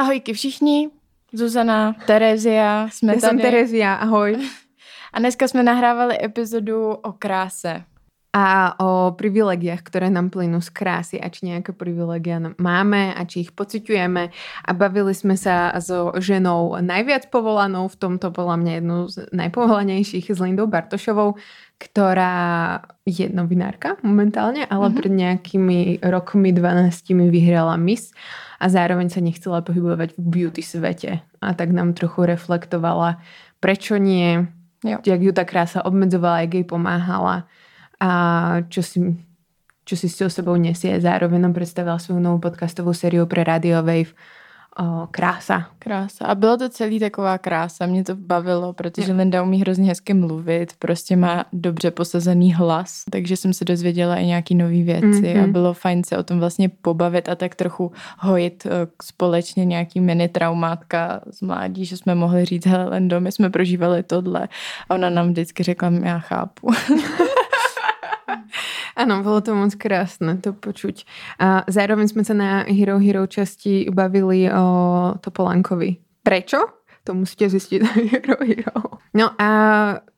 Ahojky všichni, Zuzana, Terezia, jsme Já tady. jsem Terezia, ahoj. A dneska jsme nahrávali epizodu o kráse. A o privilegiách, ktoré nám plynú z krásy a či nejaké privilegia máme a či ich pociťujeme. A bavili sme sa so ženou najviac povolanou, v tomto podľa mňa jednu z najpovolanejších, s Lindou Bartošovou, ktorá je novinárka momentálne, ale mm-hmm. pred nejakými rokmi 12 vyhrala Miss a zároveň sa nechcela pohybovať v beauty svete. A tak nám trochu reflektovala, prečo nie, Jo. jak ju tá krása obmedzovala, jak jej pomáhala a čo si, čo si s tou sebou nesie. Zároveň nám predstavila svoju novou podcastovou sériu pre Radio Wave o, Krása. Krása. A bylo to celý taková krása. Mě to bavilo, protože Linda umí hrozně hezky mluvit, prostě má dobře posazený hlas, takže jsem se dozvěděla i nějaký nové věci Mhm. a bylo fajn se o tom vlastně pobavit a tak trochu hojit eh, společně nějaký mini traumátka z mládí, že jsme mohli říct, hele Lindo, my jsme prožívali tohle. A ona nám vždycky řekla, já chápu. Áno, bolo to moc krásne to počuť. A zároveň sme sa na Hero Hero časti bavili o Topolankovi. Prečo? To musíte zistiť na Hero Hero. No a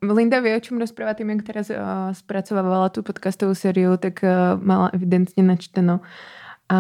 Linda vie, o čom rozpráva tým, jak teraz uh, spracovávala tú podcastovú sériu, tak uh, mala evidentne načteno a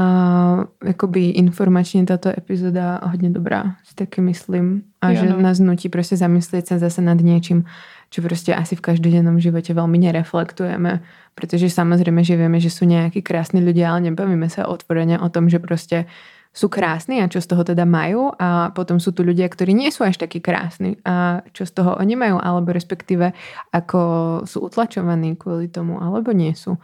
jakoby informačne táto epizóda hodne dobrá, si taky myslím. A Jo, že no. nás nutí prostě zamyslieť sa zase nad niečím, čo prostě asi v každodennom živote veľmi nereflektujeme, protože samozrejme, že vieme, že sú nejakí krásni ľudia, ale nebavíme sa otvorene o tom, že prostě sú krásni a čo z toho teda majú a potom sú tu ľudia, ktorí nie sú až takí krásni a čo z toho oni majú, alebo respektíve ako sú utlačovaní kvôli tomu, alebo nie sú.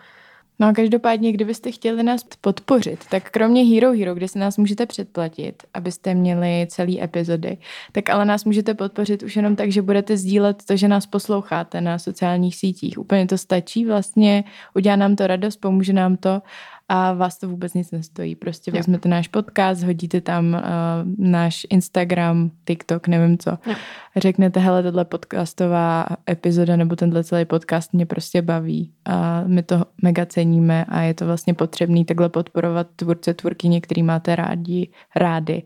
No a každopádně, kdybyste chtěli nás podpořit, tak kromě Hero Hero, kde se nás můžete předplatit, abyste měli celý epizody, tak ale nás můžete podpořit už jenom tak, že budete sdílet to, že nás posloucháte na sociálních sítích. Úplně to stačí vlastně, udělá nám to radost, pomůže nám to a vás to vůbec nic nestojí. Prostě Jo. vezmete náš podcast, hodíte tam uh, náš Instagram, TikTok, nevím co. Jo. Řeknete, hele, tato podcastová epizoda nebo tenhle celý podcast mě prostě baví a my to mega ceníme a je to vlastně potřebný takhle podporovat tvůrce, tvůrkyně, který máte rádi, rády,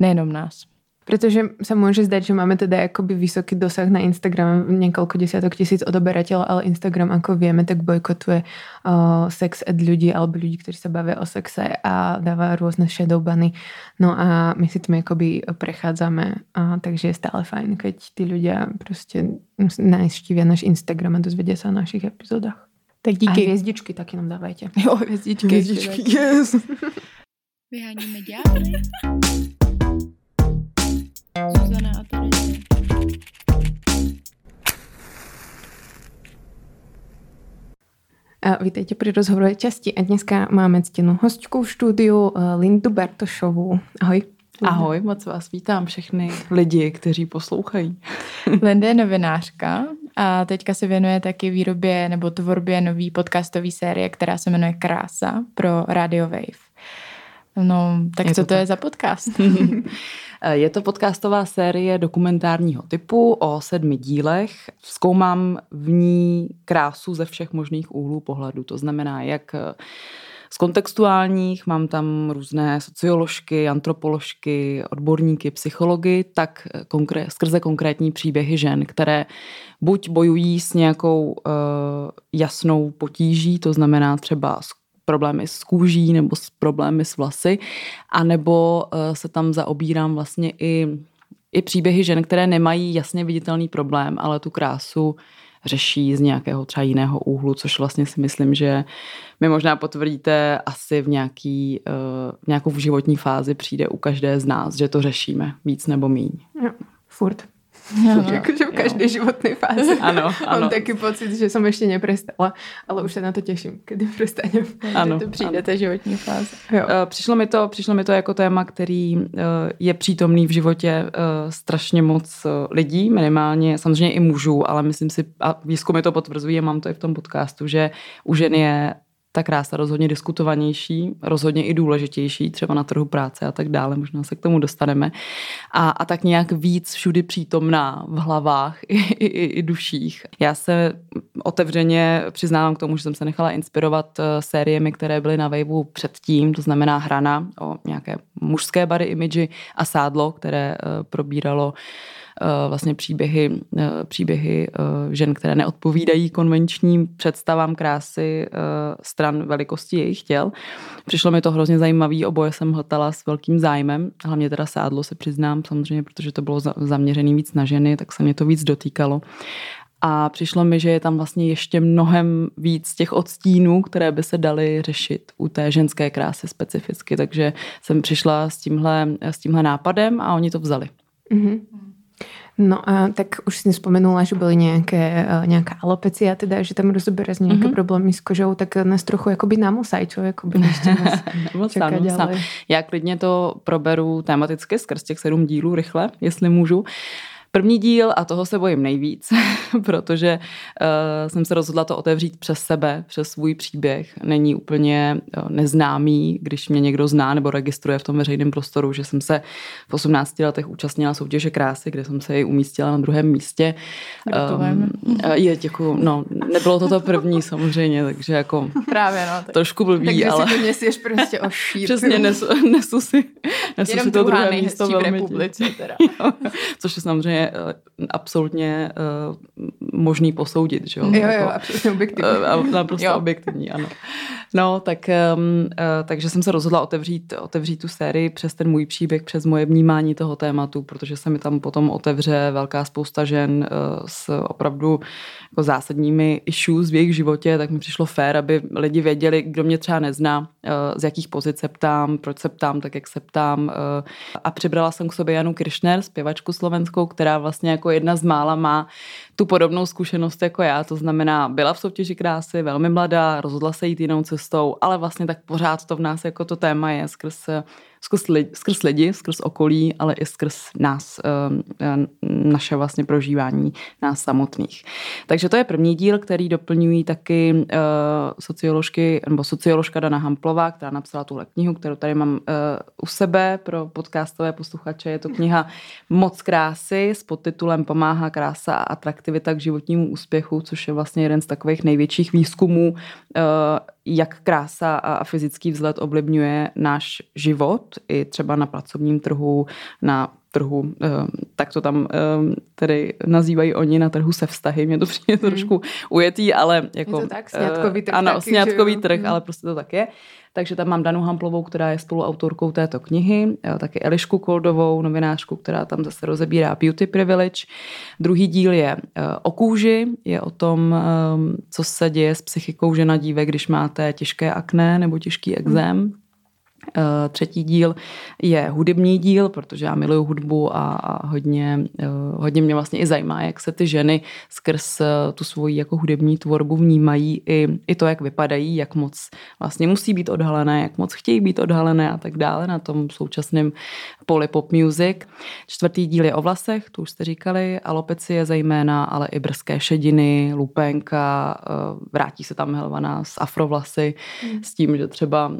nejenom nás. Pretože sa môže zdať, že máme teda akoby vysoký dosah na Instagram, niekoľko desiatok tisíc odoberateľov, ale Instagram, ako vieme, tak bojkotuje uh, sex ed ľudí alebo ľudí, ktorí sa bavia o sexe a dáva rôzne shadowbany. No a my si tým akoby prechádzame, a takže je stále fajn, keď tí ľudia proste najštívia náš Instagram a dozvedia sa o našich epizódach. Tak A díky. hviezdičky taky nám dávajte. Jo, hvězdičky. yes. Vyháníme ďábly. Zuzana a Terezie. Vítejte pri rozhovorové časti a dneska máme ctěnou hostku v studiu eh, Lindu Bartošovou. Ahoj. Ahoj, moc vás vítám všechny lidi, kteří poslouchají. Linda je novinářka a teďka se věnuje taky výrobě nebo tvorbě nový podcastové série, která se jmenuje Krása pro Radio Wave. No, tak Je co to to je za podcast? Je to podcastová série dokumentárního typu o sedmi dílech. Zkoumám v ní krásu ze všech možných úhlů pohledu. To znamená, jak eh, z kontextuálních, mám tam různé socioložky, antropoložky, odborníky, psychology, tak eh, konkré- skrze konkrétní příběhy žen, které buď bojují s nějakou uh, jasnou potíží, to znamená třeba s problémy s kůží nebo s problémy s vlasy, anebo uh, se tam zaobírám vlastně i, i příběhy žen, které nemají jasně viditelný problém, ale tu krásu řeší z nějakého třeba jiného úhlu, což vlastně si myslím, že mi možná potvrdíte asi v nějaký, nějakou v životní fázi přijde u každé z nás, že to řešíme víc nebo míň. Jo, furt. Ano. Jakože v každej životnej fáze. Ano, Mám ano. taký pocit, že som ešte neprestala, ale už sa na to teším, kedy prestanem. Ano, to přijde, ta životní fáze. Jo. Eh, Přišlo mi, to, přišlo mi to jako téma, který eh, je přítomný v životě eh, strašně moc lidí, minimálně samozřejmě i mužů, ale myslím si, a výzkumy to potvrzují, a mám to i v tom podcastu, že u žen je ta krása rozhodně diskutovanější, rozhodně i důležitější, třeba na trhu práce a tak dále, možná se k tomu dostaneme. A, a tak nějak víc všudy přítomná v hlavách i, i, i duších. Já se otevřeně přiznávám k tomu, že jsem se nechala inspirovat eh, sériemi, které byly na Waveu předtím, to znamená Hrana o nějaké mužské body imidži a Sádlo, které eh, probíralo vlastně příběhy, eh, příběhy eh, žen, které neodpovídají konvenčním představám krásy stran velikosti jejich těl. Přišlo mi to hrozně zajímavý, oboje jsem hltala s velkým zájmem, hlavně teda sádlo se přiznám, samozřejmě, protože to bylo zaměřené víc na ženy, tak se mě to víc dotýkalo. A přišlo mi, že je tam vlastně ještě mnohem víc těch odstínů, které by se daly řešit u té ženské krásy specificky. Takže jsem přišla s tímhle, s tímhle nápadem a oni to vzali. Mm-hmm. No a tak už si spomenula, že byly nějaké, eh, nějaká alopecia, teda, že tam rozobere nějaké mm-hmm. problémy s kožou, tak nás trochu jakoby namusaj, čo jakoby ještě nás čeká Já klidně to proberu tematicky skrz těch sedm dílů rychle, jestli můžu. První díl, a toho se bojím nejvíc, protože uh, jsem se rozhodla to otevřít přes sebe, přes svůj příběh. Není úplně uh, neznámý, když mě někdo zná nebo registruje v tom veřejném prostoru, že jsem se v 18 letech účastnila soutěže krásy, kde jsem se jej umístila na druhém místě. Um, je, děkuju. No, nebylo to to první samozřejmě, takže jako Právě, no, tak, trošku blbý, takže ale... Takže si to nesíš prostě o šířku. Přesně, nesu, nesu si, nesu Jenom si to druhé místo v republice. Teda. což je samozřejmě Eh, absolutně uh, možný posoudit. Že jo? Jo, jako, jo, absolutně objektivní. Uh, naprosto jo. objektivní, ano. No, tak, um, uh, takže jsem se rozhodla otevřít, otevřít tu sérii přes ten můj příběh, přes moje vnímání toho tématu, protože se mi tam potom otevře velká spousta žen uh, s opravdu jako zásadními issues v jejich životě, tak mi přišlo fér, aby lidi věděli, kdo mě třeba nezná, uh, z jakých pozic se ptám, proč se ptám, tak jak se ptám. Uh, a přibrala jsem k sobě Janu Kiršner, zpěvačku slovenskou, která vlastně jako jedna z mála má tu podobnou zkušenost jako já, to znamená, byla v soutěži krásy, velmi mladá, rozhodla se jít jinou cestou, ale vlastně tak pořád to v nás jako to téma je skrz skrz lidi, skrz, lidi, skrz okolí, ale i skrz nás, eh, eh, naše vlastně prožívání nás samotných. Takže to je první díl, který doplňují taky eh, socioložky, nebo socioložka Dana Hamplová, která napsala tuhle knihu, kterou tady mám u sebe pro podcastové posluchače. Je to kniha Moc krásy s podtitulem Pomáhá krása a atraktivita k životnímu úspěchu, což je vlastně jeden z takových největších výzkumů jak krása a fyzický vzhled ovlivňuje náš život, i třeba na pracovním trhu, na trhu, eh, tak to tam eh, tedy nazývají oni na trhu se vztahy. Mě to přijde hmm. trošku ujetý, ale jako... Je to tak, sňatkový trh. Ano, taky, sňatkový trh, hmm. ale prostě to tak je. Takže tam mám Danu Hamplovou, která je spoluautorkou této knihy, taky Elišku Koldovou, novinářku, která tam zase rozebírá Beauty Privilege. Druhý díl je o kůži, je o tom, co se děje s psychikou žena dívek, když máte těžké akné nebo těžký exém. Eh, třetí díl je hudební díl, protože já miluju hudbu a, hodně, eh, hodně mě vlastně i zajímá, jak se ty ženy skrz eh, tu svoji jako hudební tvorbu vnímají i, i to, jak vypadají, jak moc vlastně musí být odhalené, jak moc chtějí být odhalené a tak dále na tom současném poli pop music. Čtvrtý díl je o vlasech, to už jste říkali, alopecie zejména, ale i brzké šediny, lupenka, vrátí se tam Helvana s afrovlasy, mm. s tím, že třeba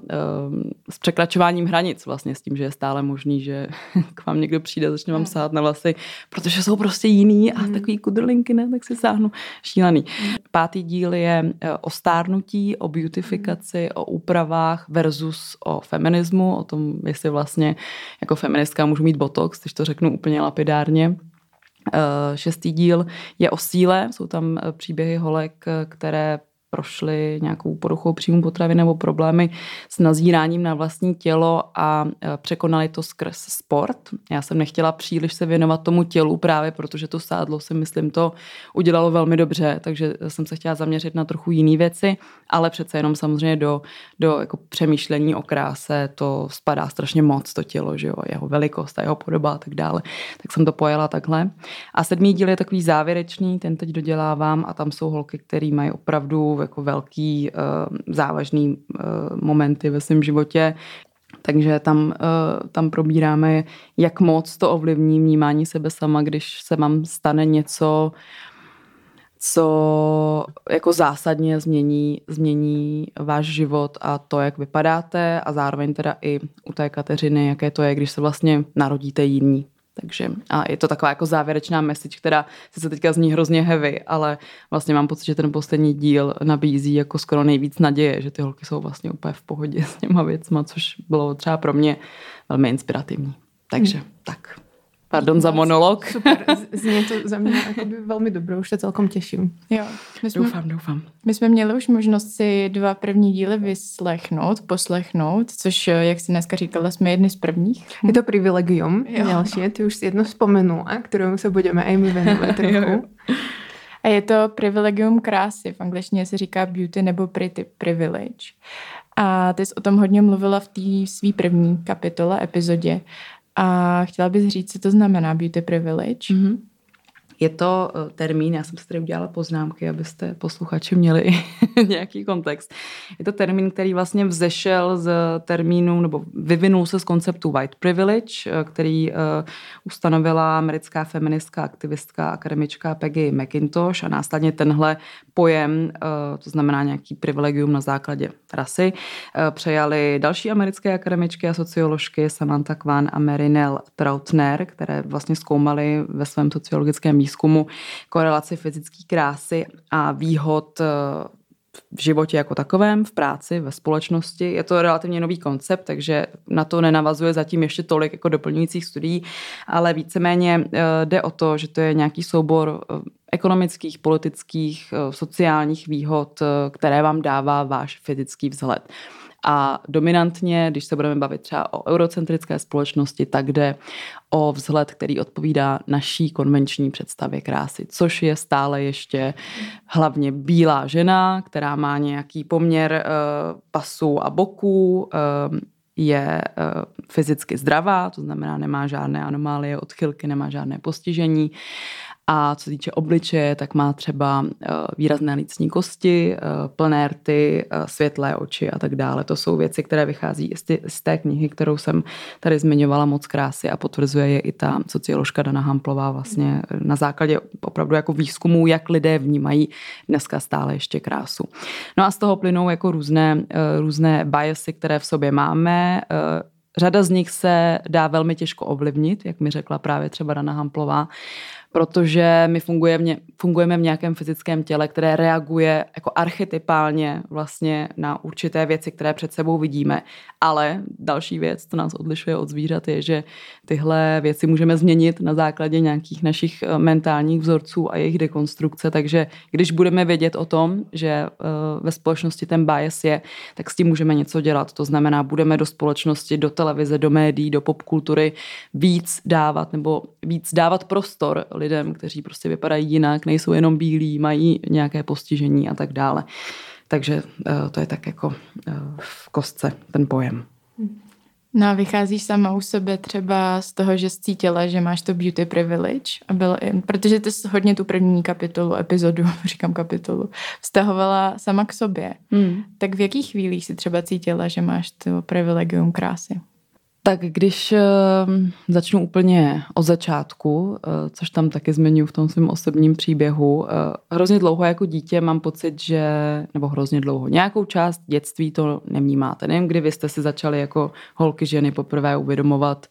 s překračováním hranic vlastně s tím, že je stále možný, že k vám někdo přijde, začne vám sát na vlasy, protože jsou prostě jiný a mm. takový kudrlinky, ne, tak si sáhnu. Šílený. Mm. Pátý díl je e, o stárnutí, o beautifikaci, mm. o úpravách versus o feminismu, o tom, jestli vlastně jako feministka můžu mít botox, když to řeknu úplně lapidárně. E, šestý díl je o síle, jsou tam e, příběhy holek, které prošli nějakou poruchou příjmu potravy nebo problémy s nazíráním na vlastní tělo a e, překonali to skrz sport. Já jsem nechtěla příliš se věnovat tomu tělu právě, protože to sádlo si myslím to udělalo velmi dobře, takže jsem se chtěla zaměřit na trochu jiné věci, ale přece jenom samozřejmě do, do jako přemýšlení o kráse to spadá strašně moc to tělo, že jo, jeho velikost a jeho podoba a tak dále. Tak jsem to pojela takhle. A sedmý díl je takový závěrečný, ten teď dodělávám a tam jsou holky, které mají opravdu jako velký uh, závažný uh, momenty ve svém životě. Takže tam, uh, tam probíráme, jak moc to ovlivní vnímání sebe sama, když se vám stane něco, co jako zásadně změní, změní váš život a to, jak vypadáte a zároveň teda i u té Kateřiny, jaké to je, když se vlastně narodíte jiný. Takže a je to taková jako závěrečná message, která se teďka zní hrozně heavy, ale vlastně mám pocit, že ten poslední díl nabízí jako skoro nejvíc naděje, že ty holky jsou vlastně úplně v pohodě s těma věcma, což bylo třeba pro mě velmi inspirativní. Takže hmm. tak. Pardon za monolog. Super, zní to za mě velmi dobré, už se celkom těším. Jo, my jsme, doufám, doufám. My jsme měli už možnost si dva první díly vyslechnout, poslechnout, což, jak si dneska říkala, jsme jedni z prvních. Je to privilegium, další, ty už si jedno vzpomenula, kterému se budeme i my věnovat trochu. A je to privilegium krásy. V angličtině se říká beauty nebo pretty privilege. A ty jsi o tom hodně mluvila v té své první kapitole, epizodě. A chtěla bys říct, co to znamená beauty privilege? Mm-hmm. Je to eh, termín, já jsem si tady udělala poznámky, abyste posluchači měli nějaký kontext. Je to termín, který vlastně vzešel z termínu, nebo vyvinul se z konceptu white privilege, eh, který uh, ustanovila americká feministka, aktivistka, akademička Peggy McIntosh a následně tenhle pojem, to znamená nějaký privilegium na základě rasy, přejali další americké akademičky a socioložky Samantha Kwan a Marinelle Trautner, které vlastně zkoumaly ve svém sociologickém výzkumu korelaci fyzické krásy a výhod eh, v životě jako takovém, v práci, ve společnosti. Je to relativně nový koncept, takže na to nenavazuje zatím ještě tolik jako doplňujících studií, ale víceméně eh, jde o to, že to je nějaký soubor eh, ekonomických, politických, sociálních výhod, které vám dává váš fyzický vzhled. A dominantně, když se budeme bavit třeba o eurocentrické společnosti, tak jde o vzhled, který odpovídá naší konvenční představě krásy, což je stále ještě hlavně bílá žena, která má nějaký poměr uh, pasů a boků, uh, je uh, fyzicky zdravá, to znamená nemá žádné anomálie, odchylky, nemá žádné postižení a co týče obličeje, tak má třeba eh, výrazné lícní kosti, eh, plné rty, eh, světlé oči a tak dále. To jsou věci, které vychází z té knihy, kterou jsem tady zmiňovala moc krásy a potvrzuje je i ta socioložka Dana Hamplová vlastně na základě opravdu jako výzkumů, jak lidé vnímají dneska stále ještě krásu. No a z toho plynou jako různé, různé biasy, které v sobě máme, Řada z nich se dá velmi těžko ovlivnit, jak mi řekla právě třeba Dana Hamplová protože my fungujeme, fungujeme v nějakém fyzickém těle, které reaguje jako archetypálně vlastně na určité věci, které před sebou vidíme. Ale další věc, co nás odlišuje od zvířat, je, že tyhle věci můžeme změnit na základě nějakých našich eh, mentálních vzorců a jejich dekonstrukce. Takže když budeme vědět o tom, že eh, ve společnosti ten bias je, tak s tím můžeme něco dělat. To znamená, budeme do společnosti, do televize, do médií, do popkultury víc dávat nebo víc dávat prostor lidem, kteří prostě vypadají jinak, nejsou jenom bílí, mají nějaké postižení a tak dále. Takže eh, to je tak jako eh, v kostce ten pojem. No a vycházíš sama u sebe třeba z toho, že jsi cítila, že máš to beauty privilege, a bylo, protože ty jsi hodně tu první kapitolu, epizodu, říkám kapitolu, vztahovala sama k sobě. Hmm. Tak v jakých chvílích si třeba cítila, že máš to privilegium krásy? Tak když uh, začnu úplně od začátku, uh, což tam taky zmiňuji v tom svém osobním příběhu, uh, hrozně dlouho jako dítě mám pocit, že, nebo hrozně dlouho, nějakou část dětství to nevnímáte. Nevím, kdy vy jste si začali jako holky ženy poprvé uvědomovat,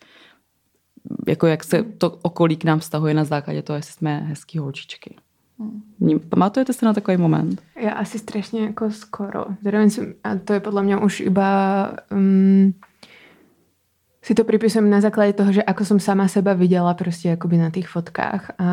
jako jak se to okolí k nám vztahuje na základě toho, jestli jsme hezký holčičky. Hmm. Pamatujete se na takový moment? Já asi strašně jako skoro. Zároveň jsem, a to je podle mě už iba... Um, si to pripisujem na základe toho, že ako som sama seba videla prostě akoby na tých fotkách a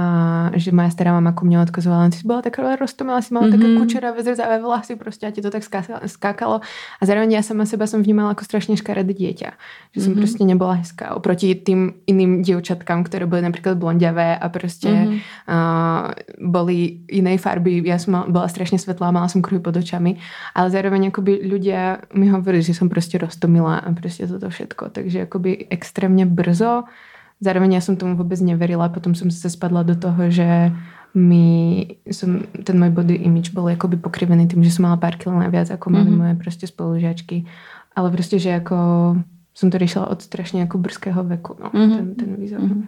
že moja stará mama ku mne odkazovala, ty si bola taká roztomila, si mala mm-hmm. také kučeravé zrzavé vlasy prostě a ti to tak skákalo a zároveň ja sama seba som vnímala ako strašne škaredé dieťa. Že som mm-hmm. prostě nebola hezká oproti tým iným dievčatkám, ktoré boli napríklad blondiavé a prostě mm-hmm. uh, boli inej farby. Ja som bola strašne svetlá, mala som kruhy pod očami, ale zároveň akoby ľudia mi hovorili, že som prostě roztomila a prostě toto všetko. Takže ako jakoby extrémně brzo. Zároveň já jsem tomu vůbec neverila, potom jsem se spadla do toho, že mi som, ten můj body image byl jakoby pokrivený tím, že jsem mala pár kilo naviac, jako mm-hmm. moje prostě spolužáčky. Ale prostě, že jako jsem to řešila od strašně jako brzkého věku, no, mm-hmm. ten, ten výzor. Mm-hmm.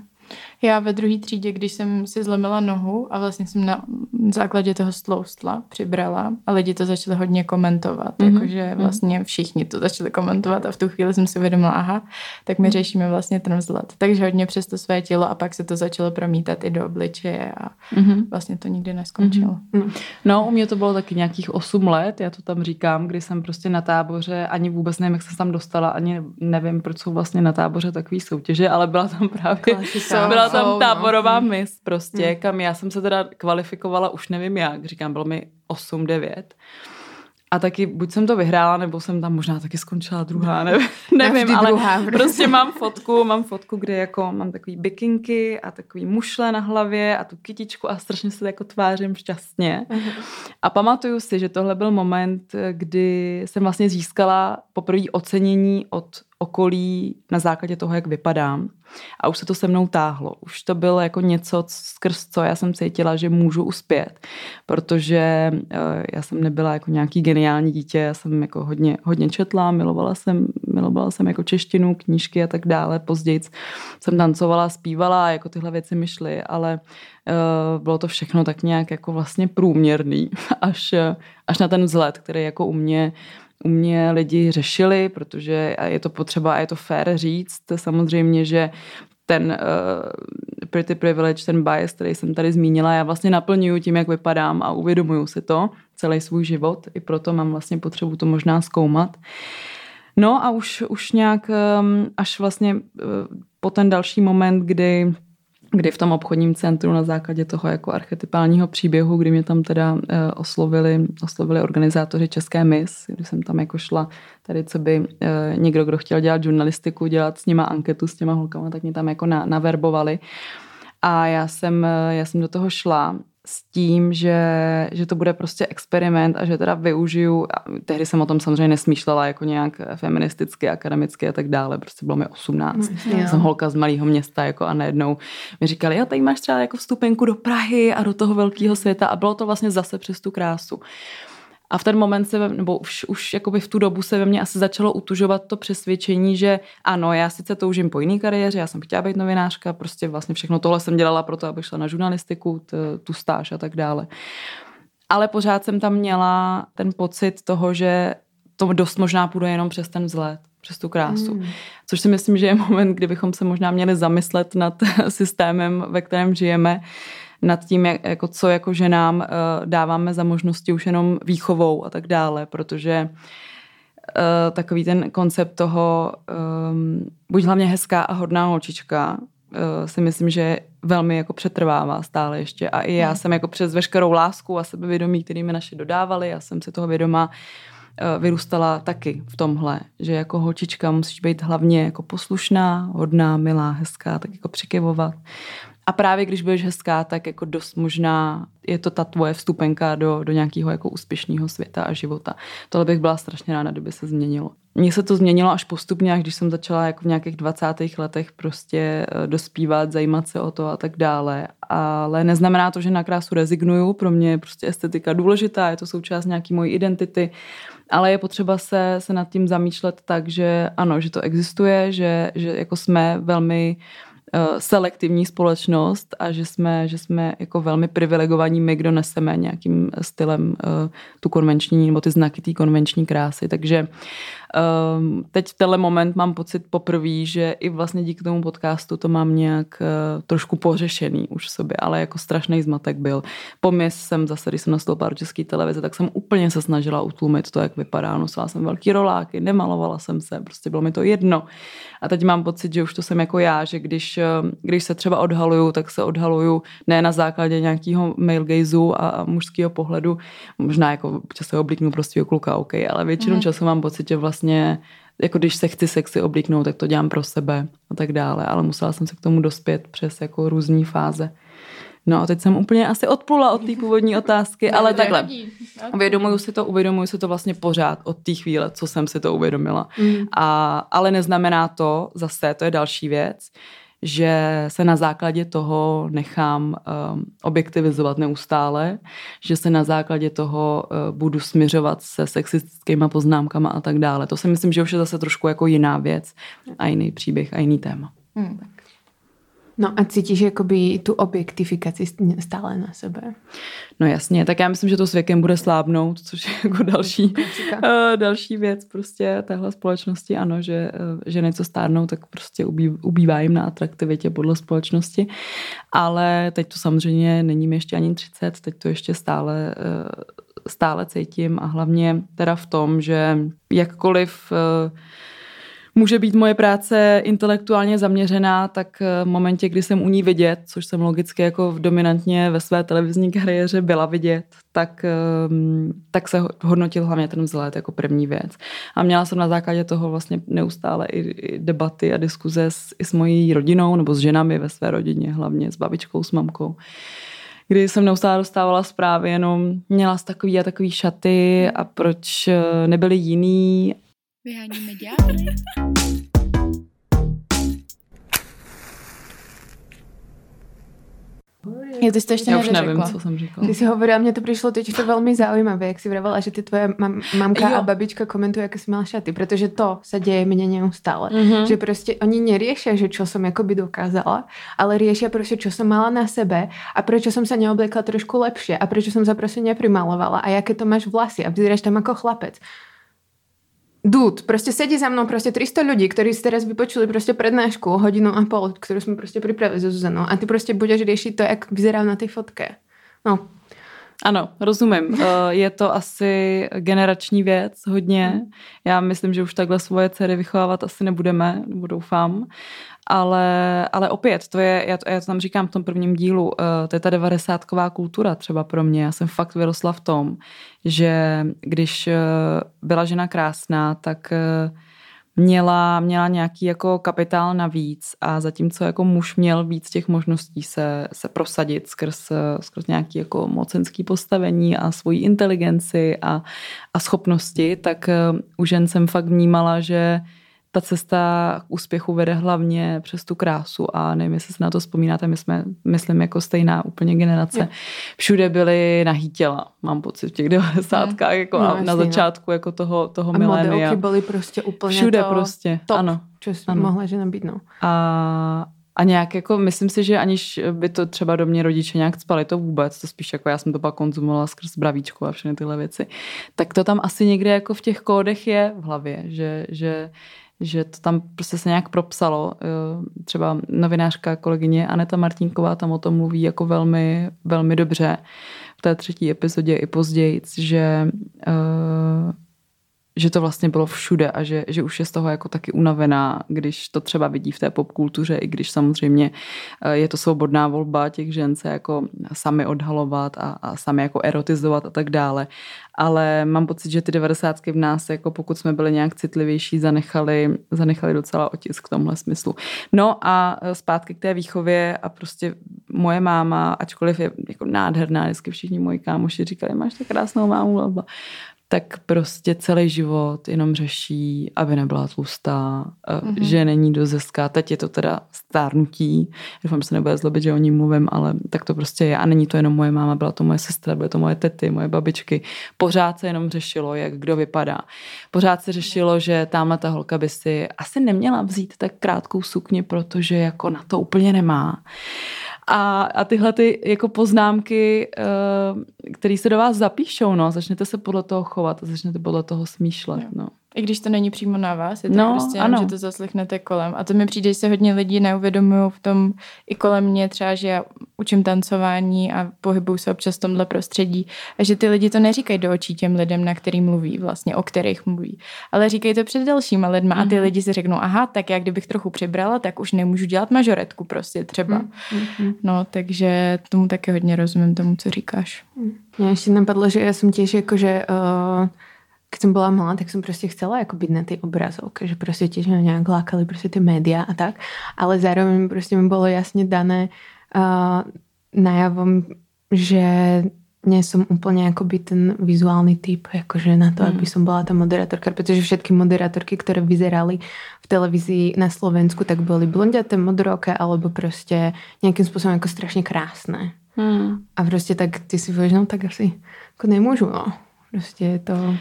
Já ve druhé třídě, když jsem si zlomila nohu a vlastně jsem na základě toho stloustla, přibrala a lidi to začali hodně komentovat, mm-hmm. jakože mhm. vlastně všichni to začali komentovat a v tu chvíli jsem si uvědomila, aha, tak my mm-hmm. řešíme vlastně ten vzhled. Takže hodně přes to své tělo a pak se to začalo promítat i do obličeje a mm-hmm. vlastně to nikdy neskončilo. Mm-hmm. No, u mě to bylo taky nějakých 8 let, já to tam říkám, kdy jsem prostě na táboře, ani vůbec nevím, jak jsem tam dostala, ani nevím, proč jsou vlastně na táboře takový soutěže, ale byla tam právě, byla tam no. táborová no. mis prostě, hmm. kam já jsem se teda kvalifikovala, už nevím jak, říkám, bylo mi 8-9. A taky buď jsem to vyhrála, nebo jsem tam možná taky skončila druhá, nevím, nevím ale druhá, prostě. prostě mám fotku, mám fotku, kde jako mám takový bikinky a takový mušle na hlavě a tu kytičku a strašně se jako tvářím šťastně. Uh-huh. A pamatuju si, že tohle byl moment, kdy jsem vlastně získala poprvé ocenění od okolí na základě toho, jak vypadám. A už se to se mnou táhlo. Už to bylo jako něco, skrz co já jsem cítila, že můžu uspět. Protože uh, já jsem nebyla jako nějaký geniální dítě, já jsem jako hodně, hodně četla, milovala jsem, milovala jsem jako češtinu, knížky a tak dále. Později jsem tancovala, zpívala jako tyhle věci mi šly, ale uh, bylo to všechno tak nějak jako vlastně průměrný až, až na ten vzhled, který jako u mě u mě lidi řešili, protože je to potřeba a je to fér říct. Samozřejmě, že ten uh, pretty privilege, ten bias, který jsem tady zmínila, já vlastně naplňuju tím, jak vypadám a uvědomuju si to celý svůj život. I proto mám vlastně potřebu to možná zkoumat. No a už, už nějak um, až vlastně uh, po ten další moment, kdy kdy v tom obchodním centru na základě toho jako archetypálního příběhu, kdy mě tam teda uh, oslovili, oslovili organizátoři České mis, kdy jsem tam jako šla tady, co by uh, někdo, kdo chtěl dělat žurnalistiku, dělat s nima anketu s těma holkama, tak mě tam jako na, naverbovali. A já jsem, já jsem do toho šla s tím, že, že to bude prostě experiment a že teda využiju, a tehdy jsem o tom samozřejmě nesmýšlela jako nějak feministicky, akademicky a tak dále, prostě bylo mi 18. Mm, jsem holka z malého města jako a najednou mi říkali, jo, tady máš třeba jako vstupenku do Prahy a do toho velkého světa a bylo to vlastně zase přes tu krásu. A v ten moment se, nebo už, už jakoby v tu dobu se ve mně asi začalo utužovat to přesvědčení, že ano, já sice toužím po jiné kariéře, já jsem chtěla být novinářka, prostě vlastně všechno tohle jsem dělala pro to, abych šla na žurnalistiku, t, tu stáž a tak dále. Ale pořád jsem tam měla ten pocit toho, že to dost možná půjde jenom přes ten vzhled přes tu krásu. Mm. Což si myslím, že je moment, kdy bychom se možná měli zamyslet nad systémem, ve kterém žijeme, nad tím, jak, jako co jako ženám uh, dáváme za možnosti už jenom výchovou a tak dále, protože uh, takový ten koncept toho um, buď hlavně hezká a hodná holčička uh, si myslím, že velmi jako přetrvává stále ještě a i já hmm. jsem jako přes veškerou lásku a sebevědomí, který mi naše dodávali, já jsem si toho vědomá, vyrůstala taky v tomhle, že jako holčička musíš být hlavně jako poslušná, hodná, milá, hezká, tak jako přikivovat. A právě když budeš hezká, tak jako dost možná je to ta tvoje vstupenka do, do nějakého jako úspěšného světa a života. Tohle bych byla strašně ráda, kdyby se změnilo. Mně se to změnilo až postupně, až když jsem začala jako v nějakých 20. letech prostě eh, dospívat, zajímat se o to a tak dále. Ale neznamená to, že na krásu rezignuju. Pro mě je prostě estetika důležitá, je to součást nějaký mojí identity. Ale je potřeba se, se nad tím zamýšlet tak, že ano, že to existuje, že, že jako jsme velmi uh, selektivní společnost a že jsme, že jsme jako velmi privilegovaní my, kdo neseme nějakým stylem uh, tu konvenční nebo ty znaky té konvenční krásy. Takže um, teď v tenhle moment mám pocit poprvé, že i vlastně díky tomu podcastu to mám nějak uh, trošku pořešený už v sobě, ale jako strašný zmatek byl. Po mě jsem zase, když jsem nastoupila do české televize, tak jsem úplně se snažila utlumit to, jak vypadá. Nosila jsem velký roláky, nemalovala jsem se, prostě bylo mi to jedno. A teď mám pocit, že už to jsem jako já, že když, eh, když se třeba odhaluju, tak se odhaluju ne na základě nějakého male gazeu a mužského pohledu. Možná jako se oblíknu prostě kluka, OK, ale většinu mm. času mám pocit, že vlastně jako když se chci sexy oblíknout, tak to dělám pro sebe a tak dále, ale musela jsem se k tomu dospět přes jako různé fáze. No a teď jsem úplně asi odplula od té původní otázky, ne, ale takhle. Uvědomuju si to, uvědomuju si to vlastně pořád od té chvíle, co jsem si to uvědomila. Mm. A, ale neznamená to, zase to je další věc, že se na základě toho nechám um, objektivizovat neustále, že se na základě toho uh, budu směřovat se sexistickýma poznámkama a tak dále. To si myslím, že už je zase trošku jako jiná věc a jiný příběh a jiný téma. Hmm. No a cítíš jakoby tu objektifikaci stále na sebe? No jasně, tak já myslím, že to s věkem bude slábnout, což je jako další, uh, další věc prostě téhle společnosti. Ano, že uh, ženy, co stárnou, tak prostě ubývá jim na atraktivitě podle společnosti. Ale teď to samozřejmě není mi ještě ani 30, teď to ještě stále, uh, stále cítím a hlavně teda v tom, že jakkoliv uh, může být moje práce intelektuálně zaměřená, tak v momentě, kdy jsem u ní vidět, což jsem logicky jako dominantně ve své televizní kariéře byla vidět, tak, ehm, tak se hodnotil hlavně ten vzhled jako první věc. A měla jsem na základě toho vlastně neustále i, i debaty a diskuze s, i s mojí rodinou nebo s ženami ve své rodině, hlavně s babičkou, s mamkou kdy jsem neustále dostávala zprávy, jenom měla z takový a takový šaty a proč eh, nebyly jiný Vyháníme ďábly. Jo, ty jsi to ještě Já už nevím, co jsem říkala. Ty si hovorila, mně to přišlo teď to velmi zaujímavé, jak si vravala, že ty tvoje mam, mamka jo. a babička komentují, jak jsi měla šaty, protože to se děje mně neustále. Mm-hmm. Že prostě oni neriešia, že čo som jakoby dokázala, ale riešia prostě, čo som mala na sebe a proč jsem se neoblekla trošku lepšie a proč jsem se prostě neprimalovala a jaké to máš vlasy a vyzeráš tam jako chlapec. Dud, prostě sedí za mnou prostě 300 ľudí, ktorí si teraz vypočuli prostě prednášku hodinu a pol, ktorú sme prostě pripravili so Zuzanou a ty prostě budeš riešiť to, jak vyzerá na té fotke. No. Ano, rozumím. Eh, je to asi generační věc hodně. Já myslím, že už takhle svoje dcery vychovávat asi nebudeme, nebo doufám. Ale, ale opět, to je, já to, já to tam říkám v tom prvním dílu, uh, to je ta devadesátková kultura třeba pro mě. Já jsem fakt vyrostla v tom, že když uh, byla žena krásná, tak měla, měla nějaký jako kapitál navíc a zatímco jako muž měl víc těch možností se, se prosadit skrz, skrz nějaký jako mocenský postavení a svoji inteligenci a, a schopnosti, tak u žen jsem fakt vnímala, že ta cesta k úspěchu vede hlavně přes tu krásu a nevím, jestli se na to vzpomínáte, my jsme, myslím, jako stejná úplně generace. Všude byly nahý těla, mám pocit, v těch devadesátkách, jako no, na, na no. začátku jako toho, toho a milénia. byly prostě úplně Všude to prostě, top, ano. Co ano. mohla žena být, no. A, a nějak jako, myslím si, že aniž by to třeba do mě rodiče nějak spali, to vůbec, to spíš jako já jsem to pak konzumovala skrz bravíčku a všechny tyhle věci, tak to tam asi někde jako v těch kódech je v hlavě, že, že že to tam prostě se nějak propsalo. Eh, třeba novinářka kolegyně Aneta Martinková tam o tom mluví jako velmi, velmi dobře v té třetí epizodě i později, že eh, že to vlastně bylo všude a že, že už je z toho jako taky unavená, když to třeba vidí v té popkultuře, i když samozřejmě eh, je to svobodná volba těch žen se jako sami odhalovat a, a sami jako erotizovat a tak dále. Ale mám pocit, že ty devadesátky v nás, jako pokud jsme byli nějak citlivější, zanechali, zanechali docela otisk v tomhle smyslu. No a eh, zpátky k té výchově a prostě moje máma, ačkoliv je jako nádherná, vždycky všichni moji kámoši říkali, máš tak krásnou mámu, tak prostě celý život jenom řeší, aby nebyla tlustá, mm-hmm. že není dost hezká. Teď je to teda stárnutí. Doufám, že se nebude zlobit, že o ní mluvím, ale tak to prostě je. A není to jenom moje máma, byla to moje sestra, byly to moje tety, moje babičky. Pořád se jenom řešilo, jak kdo vypadá. Pořád se řešilo, že tamhle ta holka by si asi neměla vzít tak krátkou sukni, protože jako na to úplně nemá. A, a tyhle ty jako poznámky, uh, které se do vás zapíšou, no, začnete se podle toho chovat a začnete podle toho smýšlet, no. I když to není přímo na vás, je to no, prostě ano. že to zaslechnete kolem. A to mi přijde, že se hodně lidí neuvědomují v tom i kolem mě třeba, že já učím tancování a pohybuju se občas v tomhle prostředí a že ty lidi to neříkají do očí těm lidem, na který mluví, vlastně o kterých mluví, ale říkají to před dalšíma lidma mm-hmm. a ty mhm. lidi si řeknou, aha, tak já kdybych trochu přibrala, tak už nemůžu dělat mažoretku prostě třeba. Mm-hmm. No, takže tomu taky hodně rozumím tomu, co říkáš. Mě ještě napadlo, že já jsem těž jakože uh keď som bola malá, tak som prostě chcela jako byť na tej obrazovke, že prostě tiež ma nejak lákali prostě ty média a tak, ale zároveň prostě mi bolo jasne dané uh, najavom, že nie som úplne akoby ten vizuálny typ, akože na to, mm. aby som bola tá moderátorka, pretože všetky moderátorky, ktoré vyzerali v televízii na Slovensku, tak boli blondiaté, modroké, alebo prostě nejakým spôsobom ako strašne krásne. Mm. A prostě tak ty si povieš, no tak asi jako nemôžu, no. Prostě je to...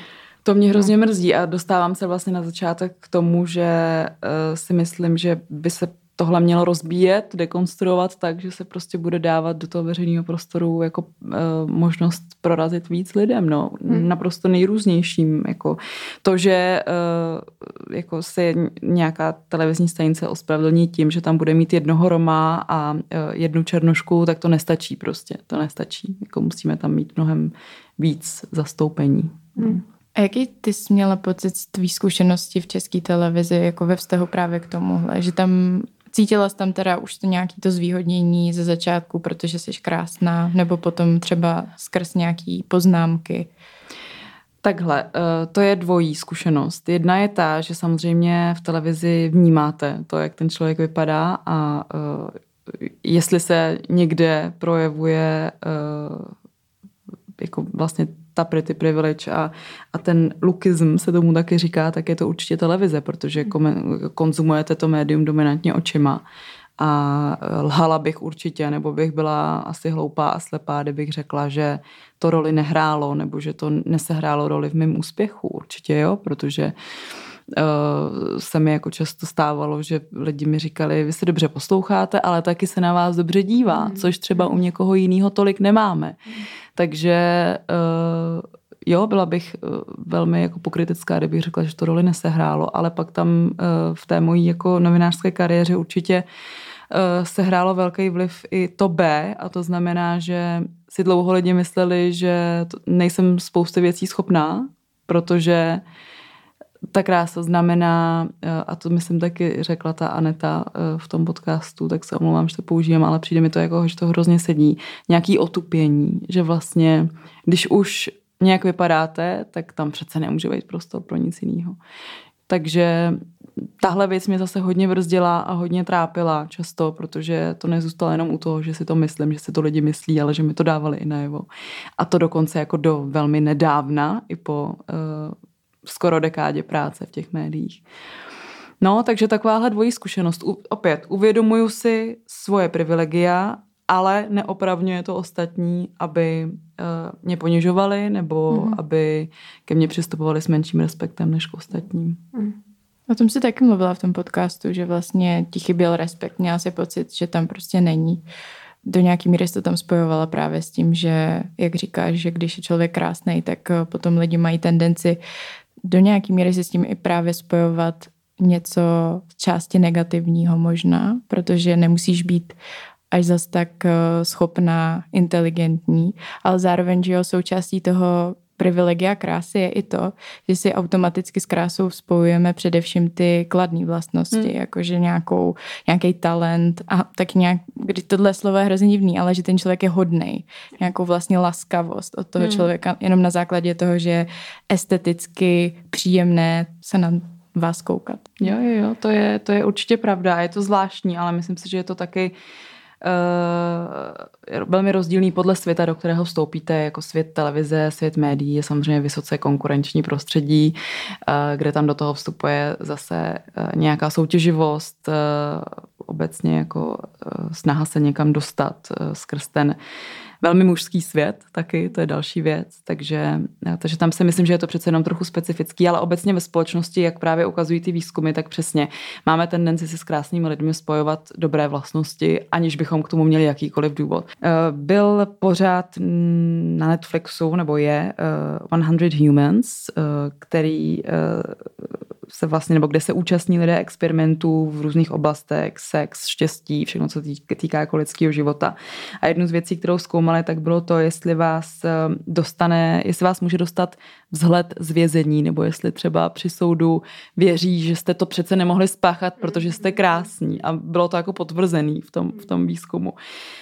To mě hrozně mrzí a dostávám se vlastně na začátek k tomu, že uh, si myslím, že by se tohle mělo rozbíjet, dekonstruovat tak, že se prostě bude dávat do toho veřejného prostoru jako uh, možnost prorazit víc lidem, no, hmm. naprosto nejrůznějším, jako to, že uh, jako se nějaká televizní stanice ospravedlní tím, že tam bude mít jednoho Roma a uh, jednu černošku, tak to nestačí prostě, to nestačí, jako musíme tam mít mnohem víc zastoupení. Hmm. A jaký ty jsi měla pocit z tvý zkušenosti v české televizi, jako ve vztahu právě k tomuhle, že tam Cítila jsi tam teda už to nějaký to zvýhodnění ze začátku, protože jsi krásná, nebo potom třeba skrz nějaký poznámky? Takhle, eh, to je dvojí zkušenost. Jedna je ta, že samozřejmě v televizi vnímáte to, jak ten člověk vypadá a eh, jestli se někde projevuje eh, jako vlastně ta pretty privilege a, a ten lookism se tomu taky říká, tak je to určitě televize, protože konzumujete to médium dominantně očima. A lhala bych určitě, nebo bych byla asi hloupá a slepá, kdybych řekla, že to roli nehrálo, nebo že to nesehrálo roli v mém úspěchu. Určitě jo, protože uh, se mi jako často stávalo, že lidi mi říkali, vy se dobře posloucháte, ale taky se na vás dobře dívá, mm. což třeba u někoho jiného tolik nemáme. Mm. Takže uh, jo, byla bych uh, velmi jako pokritická, kdybych řekla, že to roli nesehrálo, ale pak tam uh, v té mojí jako novinářské kariéře určitě uh, se hrálo velký vliv i to B a to znamená, že si dlouho lidi mysleli, že nejsem spousty věcí schopná, protože ta krása znamená, a to myslím taky řekla ta Aneta v tom podcastu, tak se omlouvám, že to používám, ale přijde mi to jako, že to hrozně sedí. Nějaký otupění, že vlastně, když už nějak vypadáte, tak tam přece nemůže být prostor pro nic jiného. Takže tahle věc mě zase hodně vrzdila a hodně trápila často, protože to nezůstalo jenom u toho, že si to myslím, že si to lidi myslí, ale že mi to dávali i najevo. A to dokonce jako do velmi nedávna, i po uh, skoro dekádě práce v těch médiích. No, takže takováhle dvojí zkušenost. U, opět, uvědomuju si svoje privilegia, ale neopravňuje to ostatní, aby uh, mě ponižovali nebo mm. aby ke mně přistupovali s menším respektem než k ostatním. Mm. O tom si taky mluvila v tom podcastu, že vlastně ti chyběl respekt. Měla si pocit, že tam prostě není. Do nějaký míry to tam spojovala právě s tím, že, jak říkáš, že když je člověk krásný, tak eh, potom lidi mají tendenci do nějaký míry si s tím i právě spojovat něco z části negativního možná, protože nemusíš být až zas tak eh, schopná, inteligentní, ale zároveň, že jo, součástí toho privilegia krásy je i to, že si automaticky s krásou spojujeme především ty kladné vlastnosti, hmm. jakože nějakou, nějaký talent a tak nějak, když tohle slovo je hrozně divný, ale že ten člověk je hodnej, nějakou vlastně laskavost od toho hmm. člověka, jenom na základě toho, že je esteticky příjemné se na vás koukat. Jo, jo, jo, to je, to je určitě pravda, je to zvláštní, ale myslím si, že je to taky uh, uh, velmi rozdílný podle světa, do kterého vstoupíte, jako svět televize, svět médií je samozřejmě vysoce konkurenční prostředí, uh, kde tam do toho vstupuje zase uh, nějaká soutěživost, obecně jako snaha se někam dostat skrz ten velmi mužský svět taky, to je další věc, takže, takže tam si myslím, že je to přece jenom trochu specifický, ale obecně ve společnosti, jak právě ukazují ty výzkumy, tak přesně máme tendenci si s krásnými lidmi spojovat dobré vlastnosti, aniž bychom k tomu měli jakýkoliv důvod. Eh, byl pořád na Netflixu, nebo je, 100 eh, Humans, eh, který se vlastně, nebo kde se účastní lidé experimentů v různých oblastech, sex, štěstí, všechno, co týká jako lidského života. A jednu z věcí, kterou zkoumali, tak bylo to, jestli vás eh, dostane, jestli vás může dostat vzhled z vězení, nebo jestli třeba při soudu věří, že jste to přece nemohli spáchat, protože jste krásní. A bylo to jako potvrzený v tom, v tom výzkumu.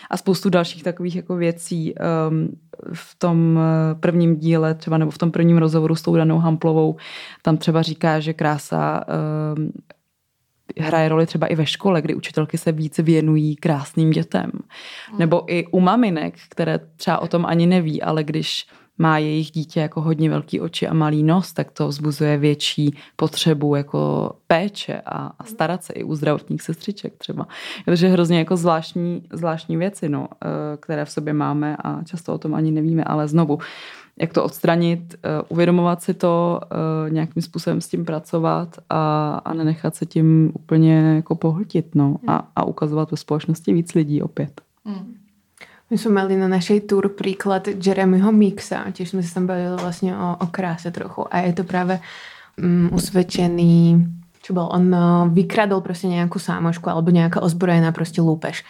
A spoustu dalších takových jako věcí um, v tom eh, prvním díle, třeba nebo v tom prvním rozhovoru s tou Danou Hamplovou, tam třeba říká, že krása um, hraje roli třeba i ve škole, kdy učitelky se více věnují krásným dětem. Nebo i u maminek, které třeba o tom ani neví, ale když má jejich dítě jako hodně velký oči a malý nos, tak to vzbuzuje větší potřebu jako péče a, a starat se i u zdravotních sestřiček třeba. Takže hrozně jako zvláštní, zvláštní věci, no, eh, které v sobě máme a často o tom ani nevíme, ale znovu, jak to odstranit, uh, uvědomovat si to, uh, nějakým způsobem s tím pracovat a, a nenechat se tím úplně jako pohltit no, a, a ukazovat ve společnosti víc lidí opět. Mm. My jsme mali na našej tour příklad Jeremyho Mixa, těž jsme se tam bavili vlastně o, o kráse trochu a je to právě um, usvědčený čo bol, on vykradol prostě nějakou sámošku alebo nějaká ozbrojená prostě lúpež.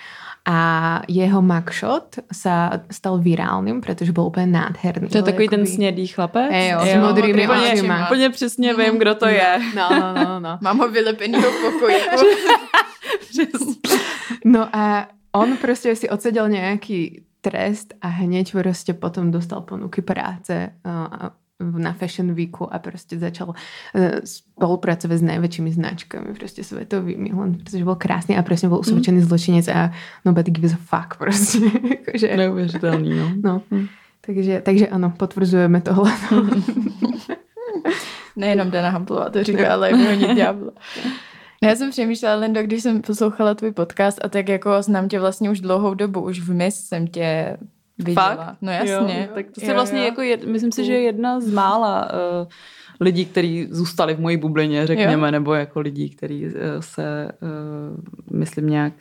A jeho mugshot sa stal virálnym, protože byl úplně nádherný. To je takový jakoby... ten snědý chlapec? Jo, s modrými očima. Úplně přesně vím, kdo to je. No, no, no. no. Mám ho vylepený v pokoji. no a on prostě si odseděl nějaký trest a hneď prostě potom dostal ponuky práce na Fashion Weeku a prostě začal eh, spolupracovat s největšími značkami, prostě světovými, protože byl krásný a prostě byl usvědčený mm. zločinec a nobody gives a fuck prostě. jakože, Neuvěřitelný, no. no. Mm. Takže, takže ano, potvrzujeme tohle. Nejenom Dana Hamplová to říká, ale i ďábla. Já jsem přemýšlela, Lindo, když jsem poslouchala tvůj podcast a tak jako znám tě vlastně už dlouhou dobu, už v mis jsem tě viděla. Fakt? No jasně. Jo, tak to se vlastně jo. jako, jed, myslím si, že je jedna z mála uh, lidí, kteří zůstali v mojí bublině, řekněme, jo. nebo jako lidí, kteří uh, se, uh, myslím nějak